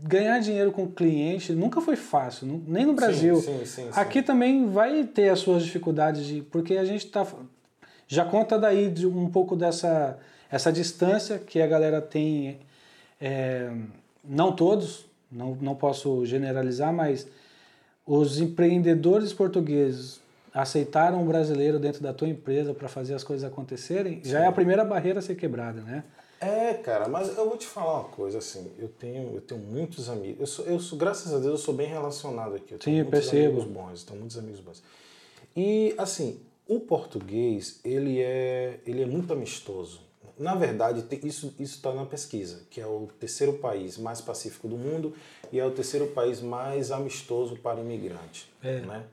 ganhar dinheiro com cliente nunca foi fácil, nem no Brasil. Sim, sim, sim, Aqui também vai ter as suas dificuldades, de, porque a gente tá, já conta daí de um pouco dessa essa distância que a galera tem, é, não todos, não, não posso generalizar, mas os empreendedores portugueses aceitaram o brasileiro dentro da tua empresa para fazer as coisas acontecerem, já é a primeira barreira a ser quebrada, né? É, cara, mas eu vou te falar uma coisa assim, eu tenho, eu tenho muitos amigos, eu sou, eu sou, graças a Deus eu sou bem relacionado aqui, eu tenho Sim, eu muitos percebo. amigos bons, tenho muitos amigos bons. E assim, o português, ele é, ele é muito amistoso. Na verdade, isso está na pesquisa, que é o terceiro país mais pacífico do mundo e é o terceiro país mais amistoso para imigrante, É. né?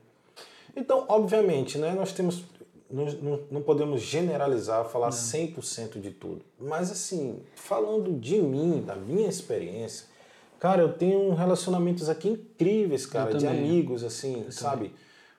Então, obviamente, né, nós temos. Não, não podemos generalizar, falar 100% de tudo. Mas, assim, falando de mim, da minha experiência, cara, eu tenho relacionamentos aqui incríveis, cara, de amigos, assim, sabe?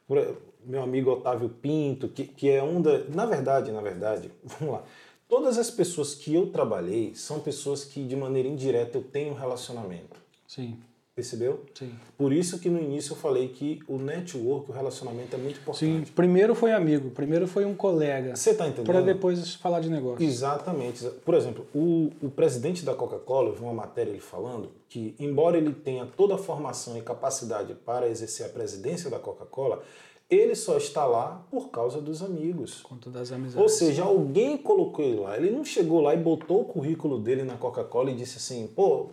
Por- meu amigo Otávio Pinto, que, que é um da. Na verdade, na verdade, vamos lá. Todas as pessoas que eu trabalhei são pessoas que, de maneira indireta, eu tenho relacionamento. Sim, Percebeu? sim. Por isso que no início eu falei que o network, o relacionamento é muito importante. Sim, primeiro foi amigo, primeiro foi um colega, Você está entendendo? para depois falar de negócio. Exatamente. Por exemplo, o, o presidente da Coca-Cola, eu vi uma matéria ele falando que, embora ele tenha toda a formação e capacidade para exercer a presidência da Coca-Cola, ele só está lá por causa dos amigos. Conta das amizades. Ou seja, alguém colocou ele lá. Ele não chegou lá e botou o currículo dele na Coca-Cola e disse assim: pô,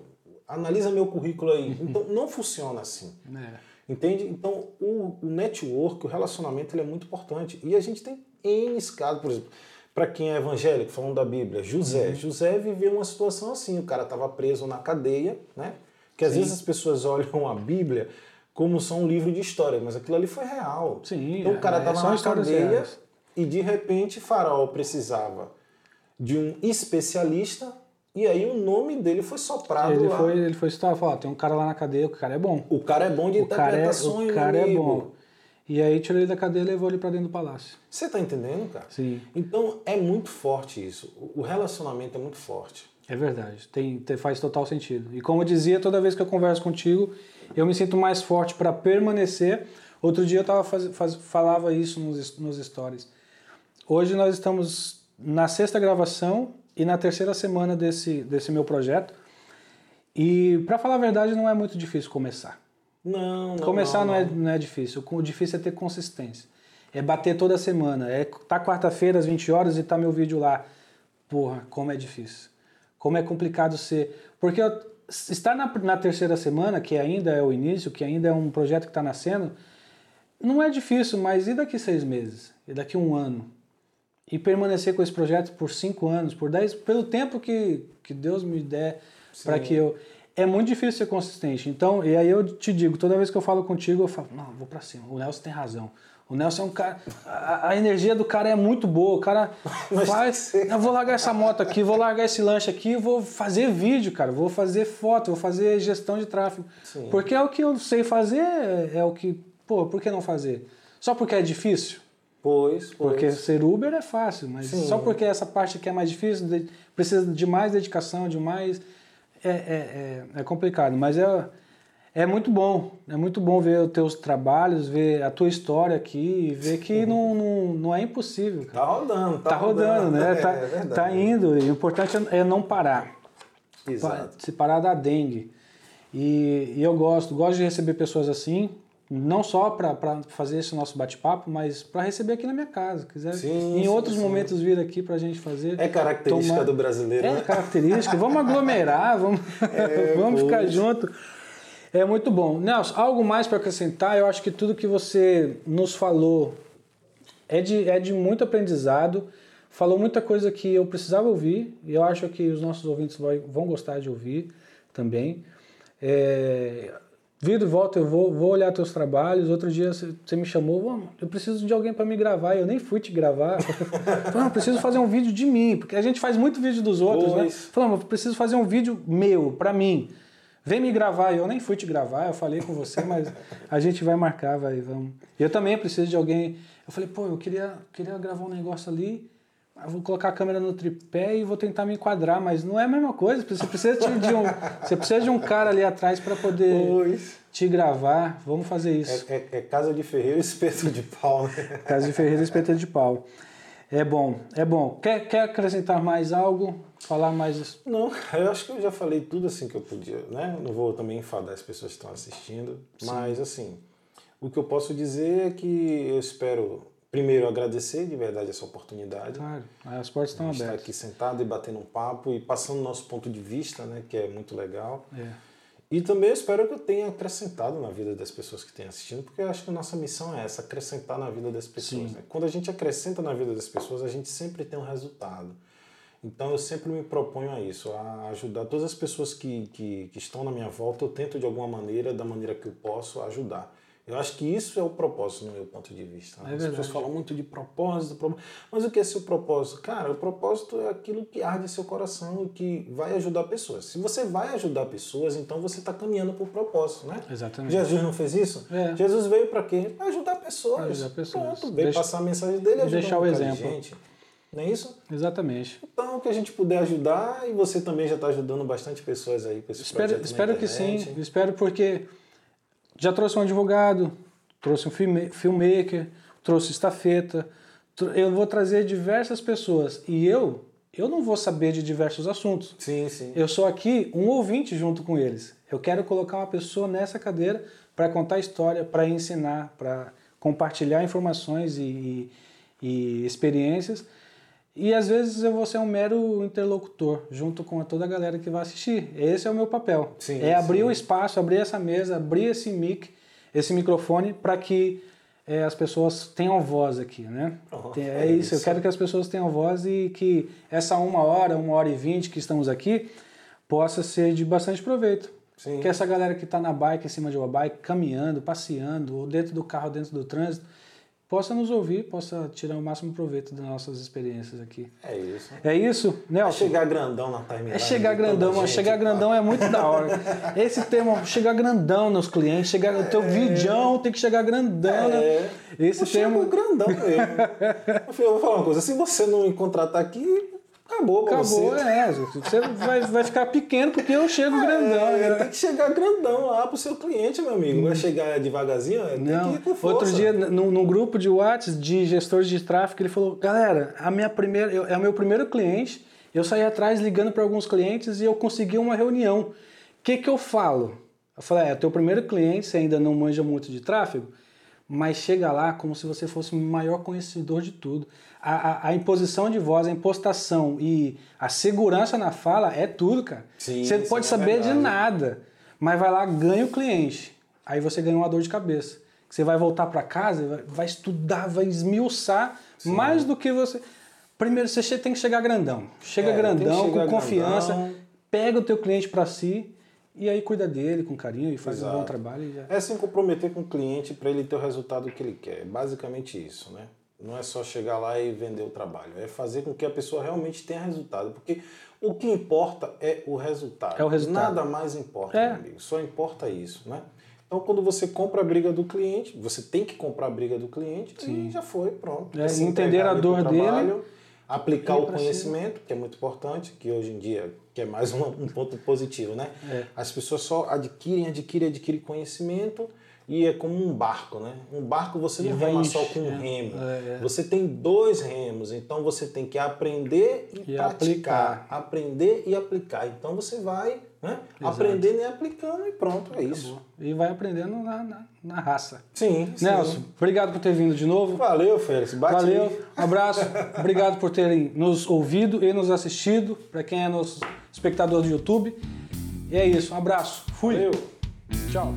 analisa meu currículo aí. Então, não funciona assim. É. Entende? Então, o, o network, o relacionamento, ele é muito importante. E a gente tem N casos, por exemplo, para quem é evangélico, falando da Bíblia, José. José viveu uma situação assim, o cara estava preso na cadeia, né? Que às vezes as pessoas olham a Bíblia como só um livro de história, mas aquilo ali foi real. Sim, então o cara é, estava são na cadeia reais. e de repente Faraó precisava de um especialista e aí o nome dele foi soprado Ele lá. foi, ele foi citar, falou, tem um cara lá na cadeia, o cara é bom. O cara é bom de O cara é, interpretações, o cara é amigo. bom. E aí tirou ele da cadeia e levou ele para dentro do palácio. Você tá entendendo, cara? Sim. Então é muito forte isso. O relacionamento é muito forte. É verdade, tem, tem- faz total sentido. E como eu dizia, toda vez que eu converso contigo, eu me sinto mais forte para permanecer. Outro dia eu tava faz, faz- falava isso nos, nos stories. Hoje nós estamos na sexta gravação e na terceira semana desse, desse meu projeto. E para falar a verdade, não é muito difícil começar. Não, não. Começar não, não, é, não é difícil. O difícil é ter consistência. É bater toda semana. É tá quarta-feira às 20 horas e tá meu vídeo lá. Porra, como é difícil. Como é complicado ser. Porque eu- estar na, na terceira semana, que ainda é o início, que ainda é um projeto que está nascendo, não é difícil, mas e daqui seis meses? E daqui um ano? E permanecer com esse projeto por cinco anos, por dez, pelo tempo que, que Deus me der para que eu. É muito difícil ser consistente. Então, e aí eu te digo, toda vez que eu falo contigo, eu falo, não, vou para cima. O Nelson tem razão. O Nelson é um cara. A, a energia do cara é muito boa. O cara faz. Eu vou largar essa moto aqui, vou largar esse lanche aqui, vou fazer vídeo, cara. Vou fazer foto, vou fazer gestão de tráfego. Sim. Porque é o que eu sei fazer, é o que. Pô, por que não fazer? Só porque é difícil? Pois, pois. Porque ser Uber é fácil, mas Sim. só porque essa parte que é mais difícil, de- precisa de mais dedicação, de mais. É, é, é, é complicado, mas é, é muito bom. É muito bom ver os teus trabalhos, ver a tua história aqui, ver que não, não, não é impossível. Cara. Tá rodando, tá, Tá rodando, né? É, tá, é verdade. tá indo. O importante é é não parar. Pa- Exato. Se parar da dengue. E, e eu gosto, gosto de receber pessoas assim, não só para fazer esse nosso bate-papo, mas para receber aqui na minha casa. Quiser Sim, em sim, outros sim. momentos vir aqui para a gente fazer. É característica tomar- do brasileiro, É né? característica. Vamos aglomerar, vamos, É, vamos ficar junto. É muito bom. Nelson, algo mais para acrescentar? Eu acho que tudo que você nos falou é de, é de muito aprendizado. Falou muita coisa que eu precisava ouvir e eu acho que os nossos ouvintes vão gostar de ouvir também. É, E volta, eu vou, vou olhar teus trabalhos. Outro dia você me chamou, "Vamos, eu preciso de alguém para me gravar. Eu nem fui te gravar. Falei, não, preciso fazer um vídeo de mim, porque a gente faz muito vídeo dos outros, né? Pois. Falando, eu preciso fazer um vídeo meu, para mim. Vem me gravar, eu nem fui te gravar, eu falei com você, mas a gente vai marcar, vai, vamos. Eu também preciso de alguém. Eu falei, pô, eu queria, queria gravar um negócio ali, eu vou colocar a câmera no tripé e vou tentar me enquadrar, mas não é a mesma coisa. Você precisa de um, você precisa de um cara ali atrás para poder pois. te gravar. Vamos fazer isso. É, é, é casa de ferreiro e espeto de pau. Né? Casa de ferreiro e espeto de pau. É bom, é bom. Quer, quer acrescentar mais algo? Falar mais? Não, eu acho que eu já falei tudo assim que eu podia, né? Não vou também enfadar as pessoas que estão assistindo, Sim. mas assim, o que eu posso dizer é que eu espero primeiro agradecer de verdade essa oportunidade. Claro, as portas estão abertas. Estar aqui sentado e batendo um papo e passando nosso ponto de vista, né? Que é muito legal. É. E também espero que eu tenha acrescentado na vida das pessoas que têm assistindo, porque eu acho que a nossa missão é essa, acrescentar na vida das pessoas. Né? Quando a gente acrescenta na vida das pessoas, a gente sempre tem um resultado. Então eu sempre me proponho a isso, a ajudar todas as pessoas que, que, que estão na minha volta, eu tento de alguma maneira, da maneira que eu posso, ajudar. Eu acho que isso é o propósito no meu ponto de vista. Né? É As pessoas falam muito de propósito, mas o que é seu propósito? Cara, o propósito é aquilo que arde seu coração e que vai ajudar pessoas. Se você vai ajudar pessoas, então você está caminhando para o propósito, né? Exatamente. Jesus não fez isso? É. Jesus veio para quê? Para ajudar pessoas. Ajudar pessoas. Pronto, veio Deixa... passar a mensagem dele e deixar o exemplo. Gente. Não é isso? Exatamente. Então, o que a gente puder ajudar, e você também já está ajudando bastante pessoas aí com esse espero, Espero que sim, espero porque já trouxe um advogado, trouxe um filmmaker, trouxe estafeta. Eu vou trazer diversas pessoas e eu eu não vou saber de diversos assuntos. Sim, sim. Eu sou aqui um ouvinte junto com eles. Eu quero colocar uma pessoa nessa cadeira para contar história, para ensinar, para compartilhar informações e, e, experiências. E às vezes eu vou ser um mero interlocutor junto com toda a galera que vai assistir. Esse é o meu papel. Sim, é abrir o espaço, abrir essa mesa, abrir esse mic esse microfone para que é, as pessoas tenham voz aqui, né? Oh, é, é isso. isso, eu quero que as pessoas tenham voz e que essa uma hora, uma hora e vinte que estamos aqui possa ser de bastante proveito. Sim. Que essa galera que está na bike, em cima de uma bike, caminhando, passeando, ou dentro do carro, dentro do trânsito, possa nos ouvir, possa tirar o máximo proveito das nossas experiências aqui. É isso. É isso, Nelson? É chegar grandão na timeline. É chegar grandão, mas chegar grandão é muito da hora. Esse termo, chegar grandão nos clientes, chegar, é. o teu vidão tem que chegar grandão. Né? É. Esse eu termo... grandão mesmo. eu vou falar uma coisa, se você não me contratar aqui, Acabou pra Acabou, você. é. Você vai, vai ficar pequeno porque eu chego é, grandão. Né? Tem que chegar grandão lá pro seu cliente, meu amigo. Vai chegar devagarzinho, tem Não. que ir com força. Outro dia, num, num grupo de WhatsApp de gestores de tráfego, ele falou, galera, a minha primeira, eu, é o meu primeiro cliente, eu saí atrás ligando para alguns clientes e eu consegui uma reunião. O que, que eu falo? Eu falei, é, teu primeiro cliente, você ainda não manja muito de tráfego, mas chega lá como se você fosse o maior conhecedor de tudo a, a, a, imposição de voz, a impostação e a segurança na fala é tudo, cara. Sim, você pode é saber de nada, mas vai lá, ganha o cliente. Aí você ganha uma dor de cabeça. Você vai voltar para casa, vai estudar, vai esmiuçar sim. mais do que você. Primeiro, você tem que chegar grandão. Chega é, grandão, chegar com confiança, grandão. pega o teu cliente para si e aí cuida dele com carinho e faz Exato. um bom trabalho. Já... É se comprometer com o cliente para ele ter o resultado que ele quer. Basicamente isso, né? Não é só chegar lá e vender o trabalho, é fazer com que a pessoa realmente tenha resultado, porque o que importa é o resultado. É o resultado. Nada mais importa, é. meu amigo. Só importa isso, né? Então, quando você compra a briga do cliente, você tem que comprar a briga do cliente Sim. e já foi, pronto. É, entender a dor trabalho, dele. Aplicar o conhecimento, que é muito importante, que hoje em dia que é mais um, um ponto positivo, né? É. As pessoas só adquirem, adquirem, adquirem conhecimento e é como um barco, né? Um barco você não rema só com um remo. É, é. Você tem dois remos, então você tem que aprender e, e praticar. Aplicar. Aprender e aplicar. Então você vai né? aprendendo e aplicando e pronto, é isso. E vai aprendendo na, na, na raça. Sim, Nelson, sim. obrigado por ter vindo de novo. Valeu, Félix. Bate Valeu, abraço. obrigado por terem nos ouvido e nos assistido. Para quem é nosso espectador do YouTube. E é isso, um abraço. Fui. Valeu. Tchau.